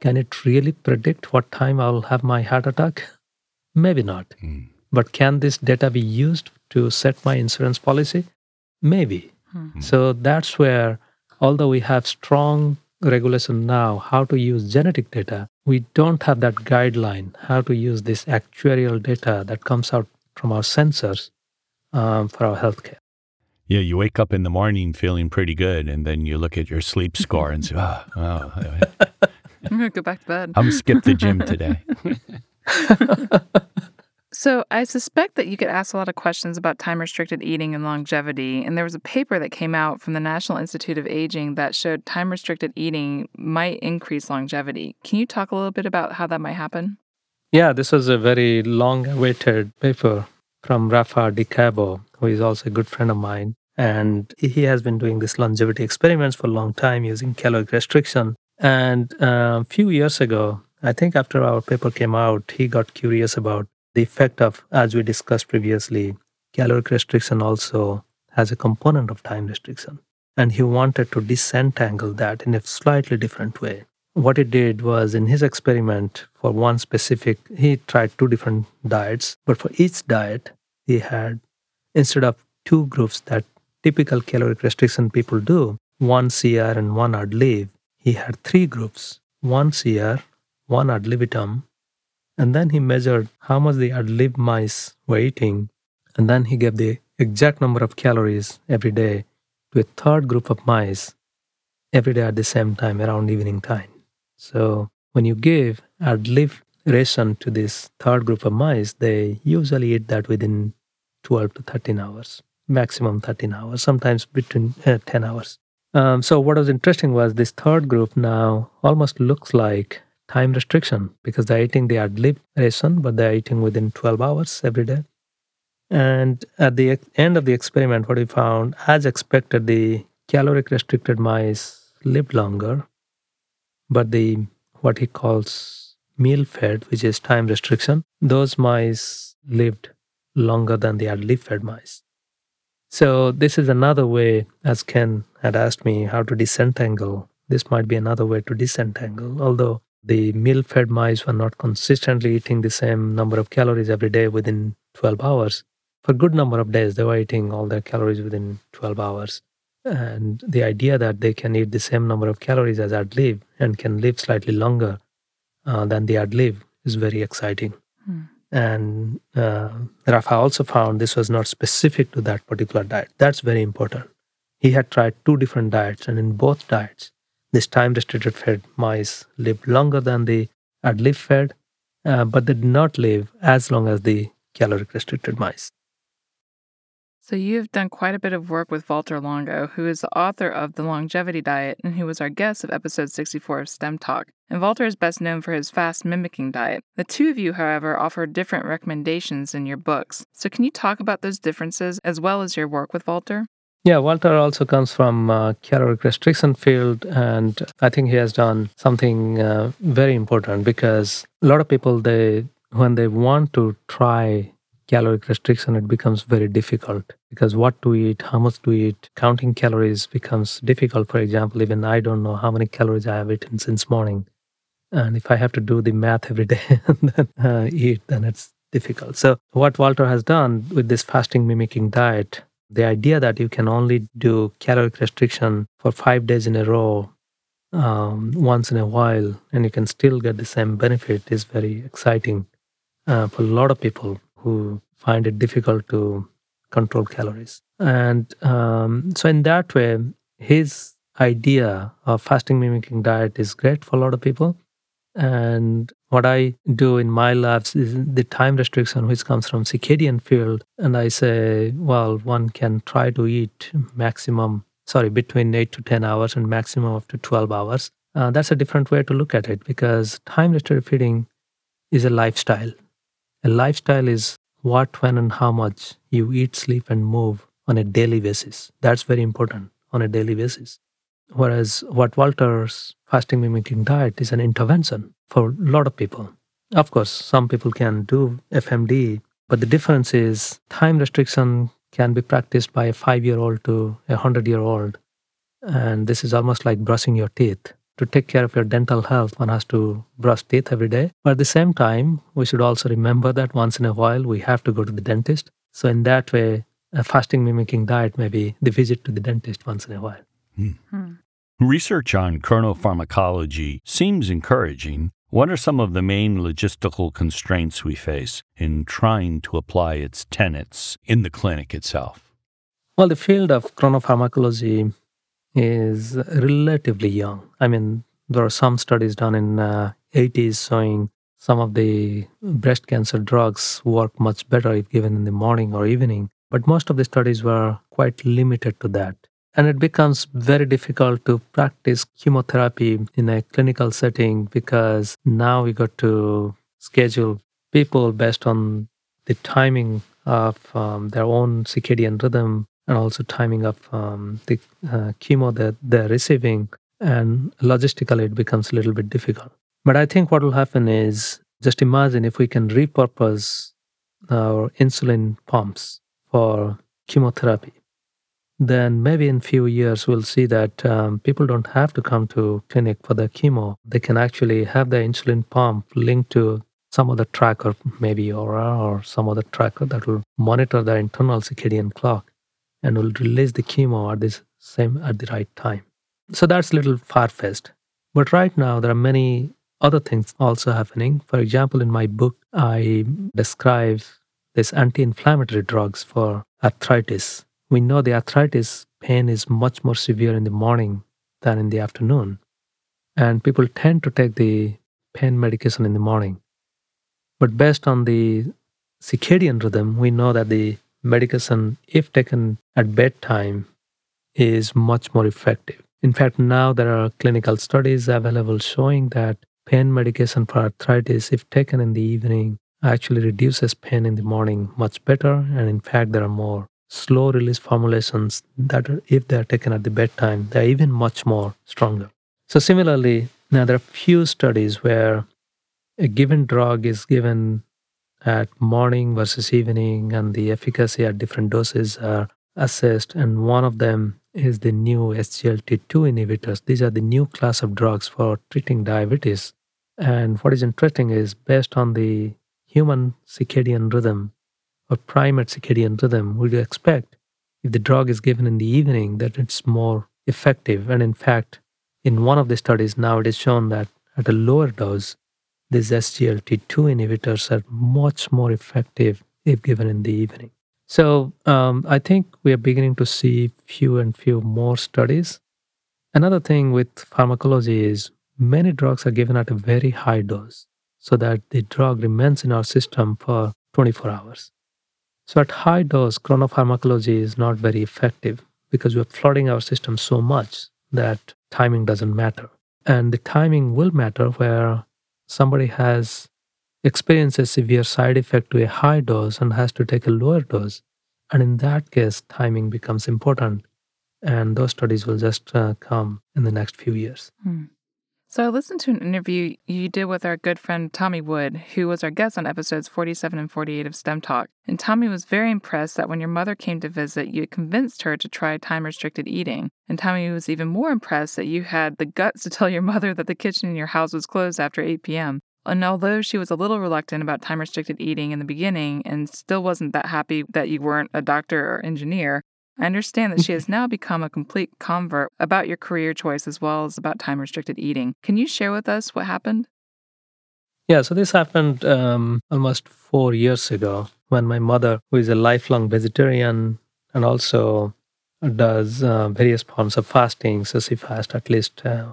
Can it really predict what time I'll have my heart attack? Maybe not. Mm. But can this data be used to set my insurance policy? Maybe. So that's where, although we have strong regulation now, how to use genetic data, we don't have that guideline how to use this actuarial data that comes out from our sensors um, for our healthcare. Yeah, you wake up in the morning feeling pretty good, and then you look at your sleep score and say, "Ah, oh, I'm going to go back to bed. I'm gonna skip the gym today." So, I suspect that you get asked a lot of questions about time restricted eating and longevity. And there was a paper that came out from the National Institute of Aging that showed time restricted eating might increase longevity. Can you talk a little bit about how that might happen? Yeah, this was a very long awaited paper from Rafa de Cabo, who is also a good friend of mine. And he has been doing this longevity experiments for a long time using caloric restriction. And uh, a few years ago, I think after our paper came out, he got curious about the effect of, as we discussed previously, caloric restriction also has a component of time restriction. And he wanted to disentangle that in a slightly different way what he did was in his experiment for one specific he tried two different diets but for each diet he had instead of two groups that typical caloric restriction people do one cr and one ad lib he had three groups one cr one ad libitum and then he measured how much the ad lib mice were eating and then he gave the exact number of calories every day to a third group of mice every day at the same time around evening time so when you give ad lib ration to this third group of mice, they usually eat that within 12 to 13 hours, maximum 13 hours, sometimes between uh, 10 hours. Um, so what was interesting was this third group now almost looks like time restriction because they're eating the ad lib ration, but they're eating within 12 hours every day. And at the end of the experiment, what we found, as expected, the caloric restricted mice lived longer, but the what he calls meal fed, which is time restriction, those mice lived longer than the ad lib fed mice. So this is another way, as Ken had asked me how to disentangle. This might be another way to disentangle, although the meal fed mice were not consistently eating the same number of calories every day within 12 hours. For a good number of days, they were eating all their calories within 12 hours. And the idea that they can eat the same number of calories as ad lib and can live slightly longer uh, than the ad lib is very exciting. And uh, Rafa also found this was not specific to that particular diet. That's very important. He had tried two different diets, and in both diets, this time restricted fed mice lived longer than the ad lib fed, uh, but they did not live as long as the caloric restricted mice. So, you have done quite a bit of work with Valter Longo, who is the author of The Longevity Diet and who was our guest of episode 64 of STEM Talk. And Walter is best known for his fast mimicking diet. The two of you, however, offer different recommendations in your books. So, can you talk about those differences as well as your work with Valter? Yeah, Valter also comes from uh, caloric restriction field, and I think he has done something uh, very important because a lot of people they when they want to try caloric restriction, it becomes very difficult because what to eat, how much to eat, counting calories becomes difficult. For example, even I don't know how many calories I have eaten since morning. And if I have to do the math every day and then uh, eat, then it's difficult. So, what Valter has done with this fasting mimicking diet, the idea that you can only do caloric restriction for five days in a row um, once in a while and you can still get the same benefit is very exciting uh, for a lot of people who find it difficult to control calories. And um, so, in that way, his idea of fasting mimicking diet is great for a lot of people. And what I do in my labs is the time restriction, which comes from circadian field. And I say, well, one can try to eat maximum, sorry, between 8 to 10 hours and maximum up to 12 hours. Uh, that's a different way to look at it because time restricted feeding is a lifestyle. A lifestyle is what, when, and how much you eat, sleep, and move on a daily basis. That's very important on a daily basis. Whereas what Valter's fasting mimicking diet is an intervention for a lot of people. Of course, some people can do FMD, but the difference is time restriction can be practiced by a five year old to a hundred year old. And this is almost like brushing your teeth to take care of your dental health, one has to brush teeth every day. But at the same time, we should also remember that once in a while we have to go to the dentist. So, in that way, a fasting mimicking diet may be the visit to the dentist once in a while. Hmm. Hmm. Research on chronopharmacology seems encouraging. What are some of the main logistical constraints we face in trying to apply its tenets in the clinic itself? Well, the field of chronopharmacology is relatively young. I mean, there are some studies done in uh, 80s showing some of the breast cancer drugs work much better if given in the morning or evening, but most of the studies were quite limited to that. And it becomes very difficult to practice chemotherapy in a clinical setting because now we got to schedule people based on the timing of um, their own circadian rhythm and also timing of um, the uh, chemo that they're receiving. And logistically, it becomes a little bit difficult. But I think what will happen is just imagine if we can repurpose our insulin pumps for chemotherapy, then maybe in few years we'll see that um, people don't have to come to clinic for the chemo. They can actually have the insulin pump linked to some other tracker, maybe Oura or some other tracker that will monitor their internal circadian clock and will release the chemo at this same at the right time. So that's a little far fetched. But right now there are many other things also happening. For example, in my book, I describe this anti-inflammatory drugs for arthritis. We know the arthritis pain is much more severe in the morning than in the afternoon. And people tend to take the pain medication in the morning. But based on the circadian rhythm, we know that the medication, if taken at bedtime, is much more effective. In fact, now there are clinical studies available showing that pain medication for arthritis, if taken in the evening, actually reduces pain in the morning much better. And in fact, there are more slow release formulations that, are, if they are taken at the bedtime, they're even much more stronger. So, similarly, now there are few studies where a given drug is given at morning versus evening, and the efficacy at different doses are assessed. And one of them is the new SGLT2 inhibitors. These are the new class of drugs for treating diabetes. And what is interesting is based on the human circadian rhythm or primate circadian rhythm, would you expect if the drug is given in the evening that it's more effective? And in fact, in one of the studies now, it is shown that at a lower dose, these SGLT2 inhibitors are much more effective if given in the evening. So um, I think we are beginning to see few and few more studies. Another thing with pharmacology is many drugs are given at a very high dose so that the drug remains in our system for 24 hours. So at high dose, chronopharmacology is not very effective because we're flooding our system so much that timing doesn't matter. And the timing will matter where somebody has experienced a severe side effect to a high dose and has to take a lower dose. And in that case, timing becomes important. And those studies will just uh, come in the next few years. Hmm. So I listened to an interview you did with our good friend Tommy Wood, who was our guest on episodes 47 and 48 of STEM Talk. And Tommy was very impressed that when your mother came to visit, you convinced her to try time restricted eating. And Tommy was even more impressed that you had the guts to tell your mother that the kitchen in your house was closed after 8 p.m. And although she was a little reluctant about time restricted eating in the beginning and still wasn't that happy that you weren't a doctor or engineer, I understand that she has now become a complete convert about your career choice as well as about time restricted eating. Can you share with us what happened? Yeah, so this happened um, almost four years ago when my mother, who is a lifelong vegetarian and also does uh, various forms of fasting, so she fasts at least uh,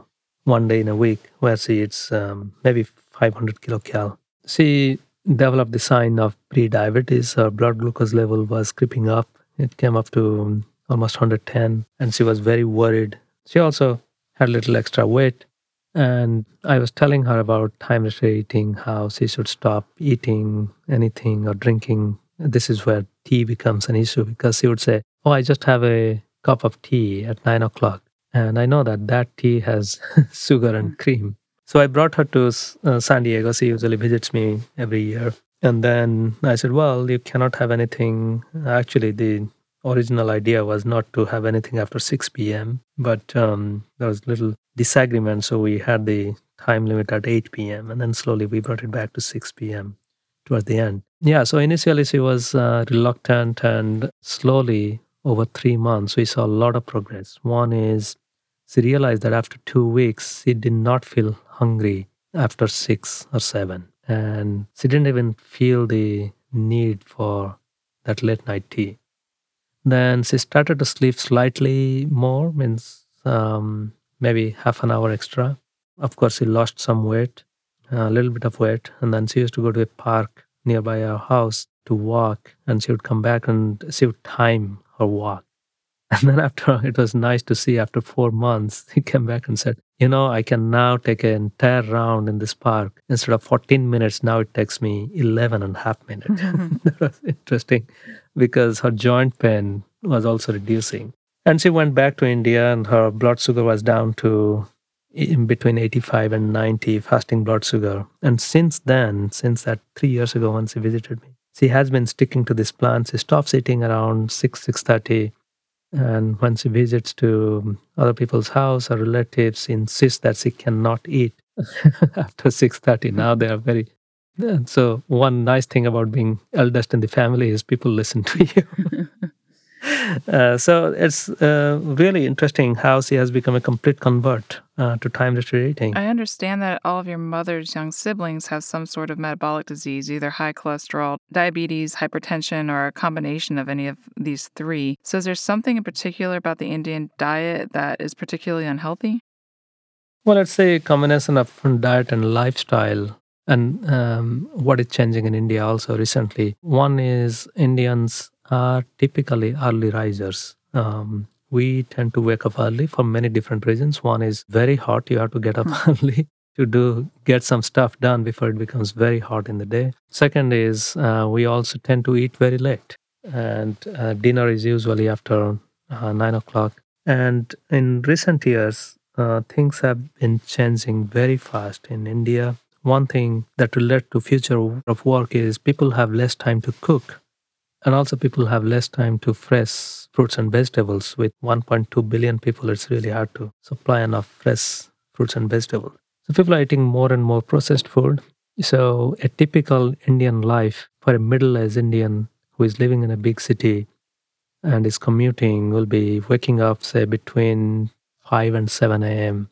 one day in a week where she eats um, maybe 500 kilocal. She developed the sign of pre-diabetes. Her blood glucose level was creeping up it came up to almost 110, and she was very worried. She also had a little extra weight. And I was telling her about time restricted eating, how she should stop eating anything or drinking. This is where tea becomes an issue because she would say, Oh, I just have a cup of tea at nine o'clock. And I know that that tea has sugar and cream. So I brought her to uh, San Diego. She usually visits me every year. And then I said, well, you cannot have anything. Actually, the original idea was not to have anything after 6 p.m., but um, there was little disagreement. So we had the time limit at 8 p.m. And then slowly we brought it back to 6 p.m. towards the end. Yeah, so initially she was uh, reluctant, and slowly over three months, we saw a lot of progress. One is she realized that after two weeks, she did not feel hungry after six or seven and she didn't even feel the need for that late night tea. Then she started to sleep slightly more, means um, maybe half an hour extra. Of course, she lost some weight, a little bit of weight, and then she used to go to a park nearby our house to walk, and she would come back and she would time her walk. And then after it was nice to see after four months, he came back and said, you know, I can now take an entire round in this park. Instead of 14 minutes, now it takes me 11 and a half minutes. that was interesting because her joint pain was also reducing. And she went back to India and her blood sugar was down to in between 85 and 90 fasting blood sugar. And since then, since that three years ago when she visited me, she has been sticking to this plan. She stops eating around 6, 6.30 and when she visits to other people's house or relatives, insists that she cannot eat after 6.30. Now they are very... So one nice thing about being eldest in the family is people listen to you. Uh, so it's uh, really interesting how she has become a complete convert uh, to time restricted eating. I understand that all of your mother's young siblings have some sort of metabolic disease, either high cholesterol, diabetes, hypertension, or a combination of any of these three. So, is there something in particular about the Indian diet that is particularly unhealthy? Well, let's say a combination of diet and lifestyle and um, what is changing in India also recently. One is Indians are typically early risers. Um, we tend to wake up early for many different reasons. One is very hot; you have to get up early to do get some stuff done before it becomes very hot in the day. Second is uh, we also tend to eat very late, and uh, dinner is usually after uh, nine o'clock. And in recent years, uh, things have been changing very fast in India. One thing that will lead to future of work is people have less time to cook and also, people have less time to fresh fruits and vegetables. With 1.2 billion people, it's really hard to supply enough fresh fruits and vegetables. So, people are eating more and more processed food. So, a typical Indian life for a middle aged Indian who is living in a big city and is commuting will be waking up, say, between 5 and 7 a.m.,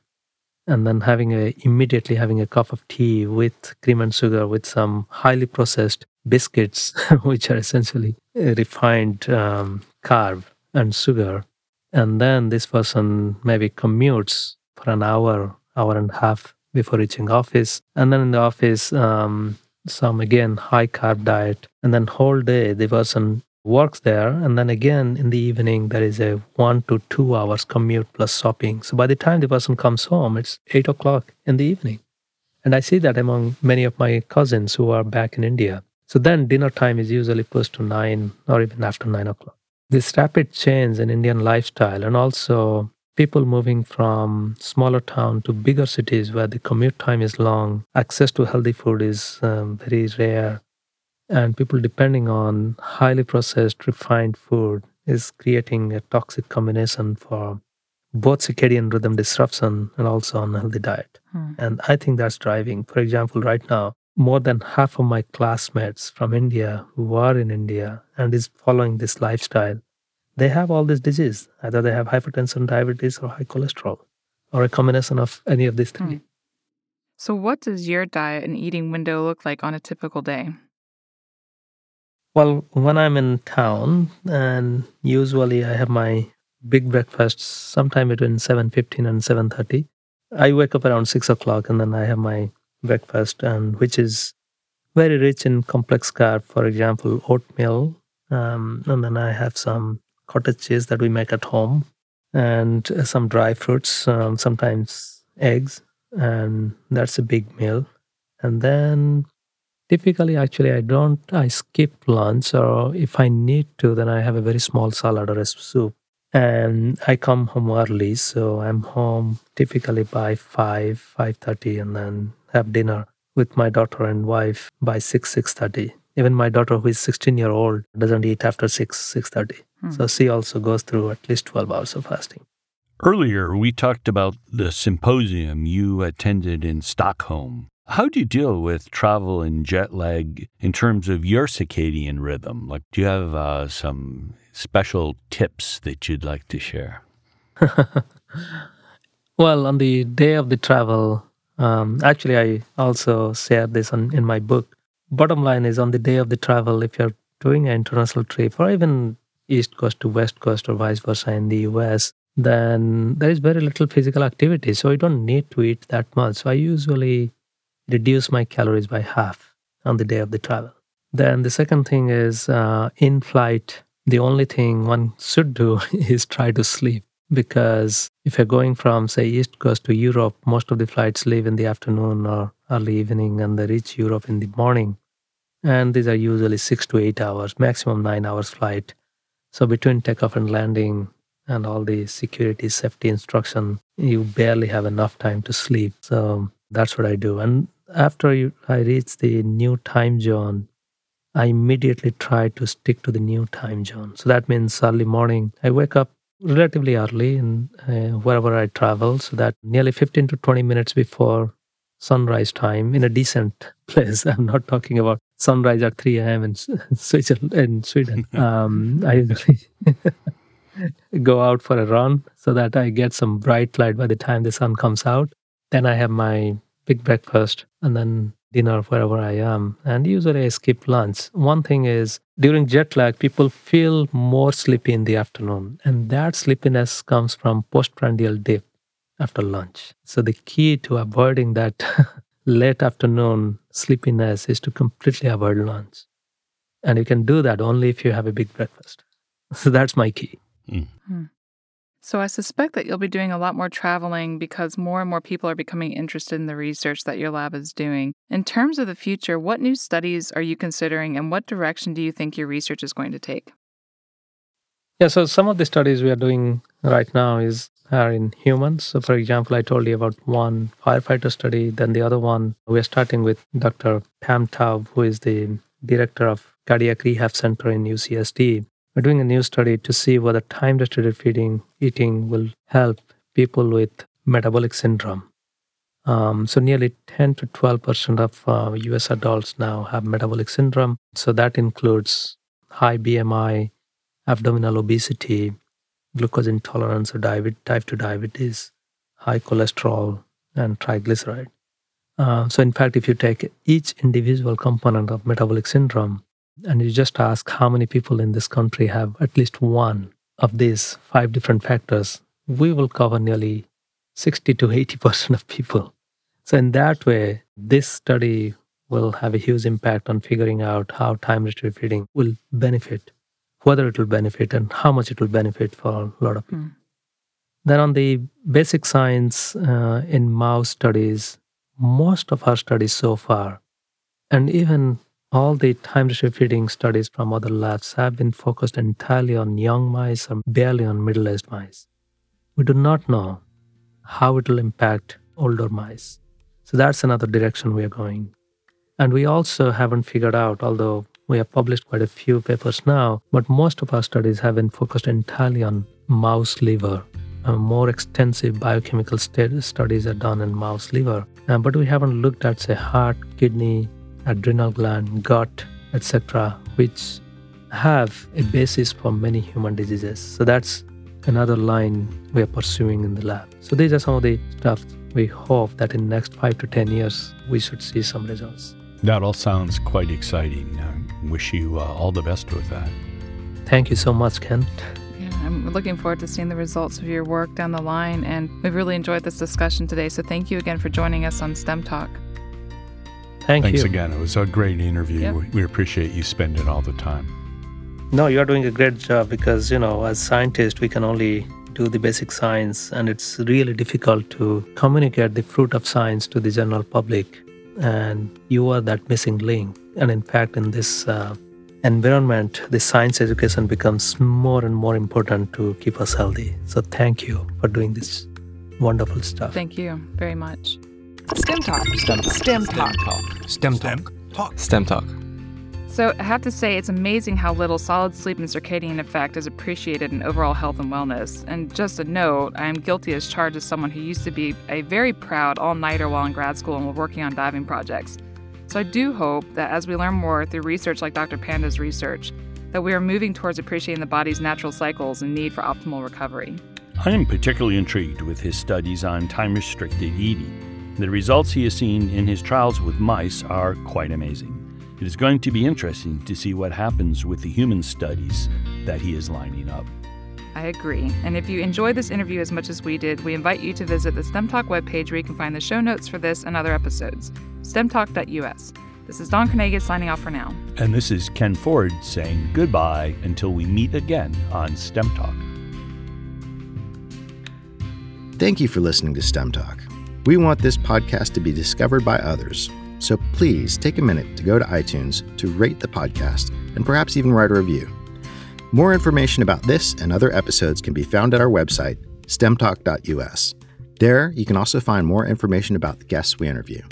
and then having a immediately having a cup of tea with cream and sugar with some highly processed biscuits, which are essentially refined um, carb and sugar, and then this person maybe commutes for an hour, hour and a half before reaching office, and then in the office, um, some again high carb diet, and then whole day the person works there and then again in the evening there is a one to two hours commute plus shopping. So by the time the person comes home it's eight o'clock in the evening. And i see that among many of my cousins who are back in india. So then dinner time is usually pushed to nine or even after nine o'clock. This rapid change in indian lifestyle and also people moving from smaller town to bigger cities where the commute time is long access to healthy food is um, very rare and people depending on highly processed refined food is creating a toxic combination for both circadian rhythm disruption and also unhealthy diet. Hmm. and i think that's driving. For example right now more than half of my classmates from india who are in india and is following this lifestyle they have all this disease. Either they have hypertension diabetes or high cholesterol or a combination of any of these three. Hmm. so what does your diet and eating window look like on a typical day well, when I'm in town, and usually I have my big breakfast sometime between 7.15 and 7.30. I wake up around 6 o'clock and then I have my breakfast, and which is very rich in complex carb. For example, oatmeal, um, and then I have some cottage cheese that we make at home, and some dry fruits, um, sometimes eggs, and that's a big meal. And then Typically, actually, I don't, I skip lunch, or if I need to, then I have a very small salad or a soup. And I come home early, so I'm home typically by 5, 5.30, and then have dinner with my daughter and wife by 6, 6.30. Even my daughter, who is 16 year old, doesn't eat after 6, 6.30. Hmm. So she also goes through at least 12 hours of fasting. Earlier, we talked about the symposium you attended in Stockholm. How do you deal with travel and jet lag in terms of your circadian rhythm? Like, do you have uh, some special tips that you'd like to share? well, on the day of the travel, um, actually, I also shared this on, in my book. Bottom line is on the day of the travel, if you're doing an international trip or even East Coast to West Coast or vice versa in the US, then there is very little physical activity. So you don't need to eat that much. So I usually reduce my calories by half on the day of the travel. Then the second thing is uh, in flight, the only thing one should do is try to sleep because if you're going from, say, East Coast to Europe, most of the flights leave in the afternoon or early evening and they reach Europe in the morning. And these are usually six to eight hours, maximum nine hours flight. So between takeoff and landing and all the security safety instruction, you barely have enough time to sleep. So that's what I do. And after you, I reach the new time zone, I immediately try to stick to the new time zone. So that means early morning, I wake up relatively early and uh, wherever I travel, so that nearly 15 to 20 minutes before sunrise time in a decent place. I'm not talking about sunrise at 3 a.m. in, in Sweden. Um, I usually go out for a run so that I get some bright light by the time the sun comes out. Then I have my big breakfast and then dinner wherever I am. And usually I skip lunch. One thing is during jet lag, people feel more sleepy in the afternoon. And that sleepiness comes from postprandial dip after lunch. So the key to avoiding that late afternoon sleepiness is to completely avoid lunch. And you can do that only if you have a big breakfast. So that's my key. Mm. Hmm. So I suspect that you'll be doing a lot more traveling because more and more people are becoming interested in the research that your lab is doing. In terms of the future, what new studies are you considering and what direction do you think your research is going to take? Yeah, so some of the studies we are doing right now is are in humans. So for example, I told you about one firefighter study, then the other one we are starting with Dr. Pam Taub, who is the director of Cardiac Rehab Center in UCSD. We're doing a new study to see whether time restricted feeding eating will help people with metabolic syndrome. Um, so nearly 10 to 12 percent of uh, U.S. adults now have metabolic syndrome. So that includes high BMI, abdominal obesity, glucose intolerance or diabetes, type 2 diabetes, high cholesterol, and triglyceride. Uh, so, in fact, if you take each individual component of metabolic syndrome and you just ask how many people in this country have at least one of these five different factors, we will cover nearly 60 to 80% of people. So, in that way, this study will have a huge impact on figuring out how time restricted feeding will benefit, whether it will benefit, and how much it will benefit for a lot of people. Mm. Then, on the basic science uh, in mouse studies, most of our studies so far, and even all the time restricted feeding studies from other labs, have been focused entirely on young mice or barely on middle aged mice. We do not know how it will impact older mice. So that's another direction we are going. And we also haven't figured out, although we have published quite a few papers now, but most of our studies have been focused entirely on mouse liver uh, more extensive biochemical st- studies are done in mouse liver, uh, but we haven't looked at, say, heart, kidney, adrenal gland, gut, etc., which have a basis for many human diseases. So that's another line we are pursuing in the lab. So these are some of the stuff we hope that in next five to ten years we should see some results. That all sounds quite exciting. I wish you uh, all the best with that. Thank you so much, Kent. I'm looking forward to seeing the results of your work down the line, and we've really enjoyed this discussion today. So thank you again for joining us on STEM Talk. Thank Thanks you. again. It was a great interview. Yep. We appreciate you spending all the time. No, you're doing a great job because, you know, as scientists, we can only do the basic science, and it's really difficult to communicate the fruit of science to the general public. And you are that missing link. And in fact, in this uh, environment, the science education becomes more and more important to keep us healthy. So thank you for doing this wonderful stuff. Thank you very much. STEM Talk. STEM Talk. STEM Talk. STEM Talk. Talk. STEM Talk. So I have to say, it's amazing how little solid sleep and circadian effect is appreciated in overall health and wellness. And just a note, I am guilty as charged as someone who used to be a very proud all-nighter while in grad school and working on diving projects. So I do hope that as we learn more through research like Dr. Panda's research, that we are moving towards appreciating the body's natural cycles and need for optimal recovery. I am particularly intrigued with his studies on time restricted eating. The results he has seen in his trials with mice are quite amazing. It is going to be interesting to see what happens with the human studies that he is lining up. I agree. And if you enjoyed this interview as much as we did, we invite you to visit the STEM Talk webpage where you can find the show notes for this and other episodes stemtalk.us. This is Dawn Kernagis signing off for now. And this is Ken Ford saying goodbye until we meet again on STEM Talk. Thank you for listening to STEM Talk. We want this podcast to be discovered by others. So please take a minute to go to iTunes to rate the podcast and perhaps even write a review. More information about this and other episodes can be found at our website, stemtalk.us. There, you can also find more information about the guests we interview.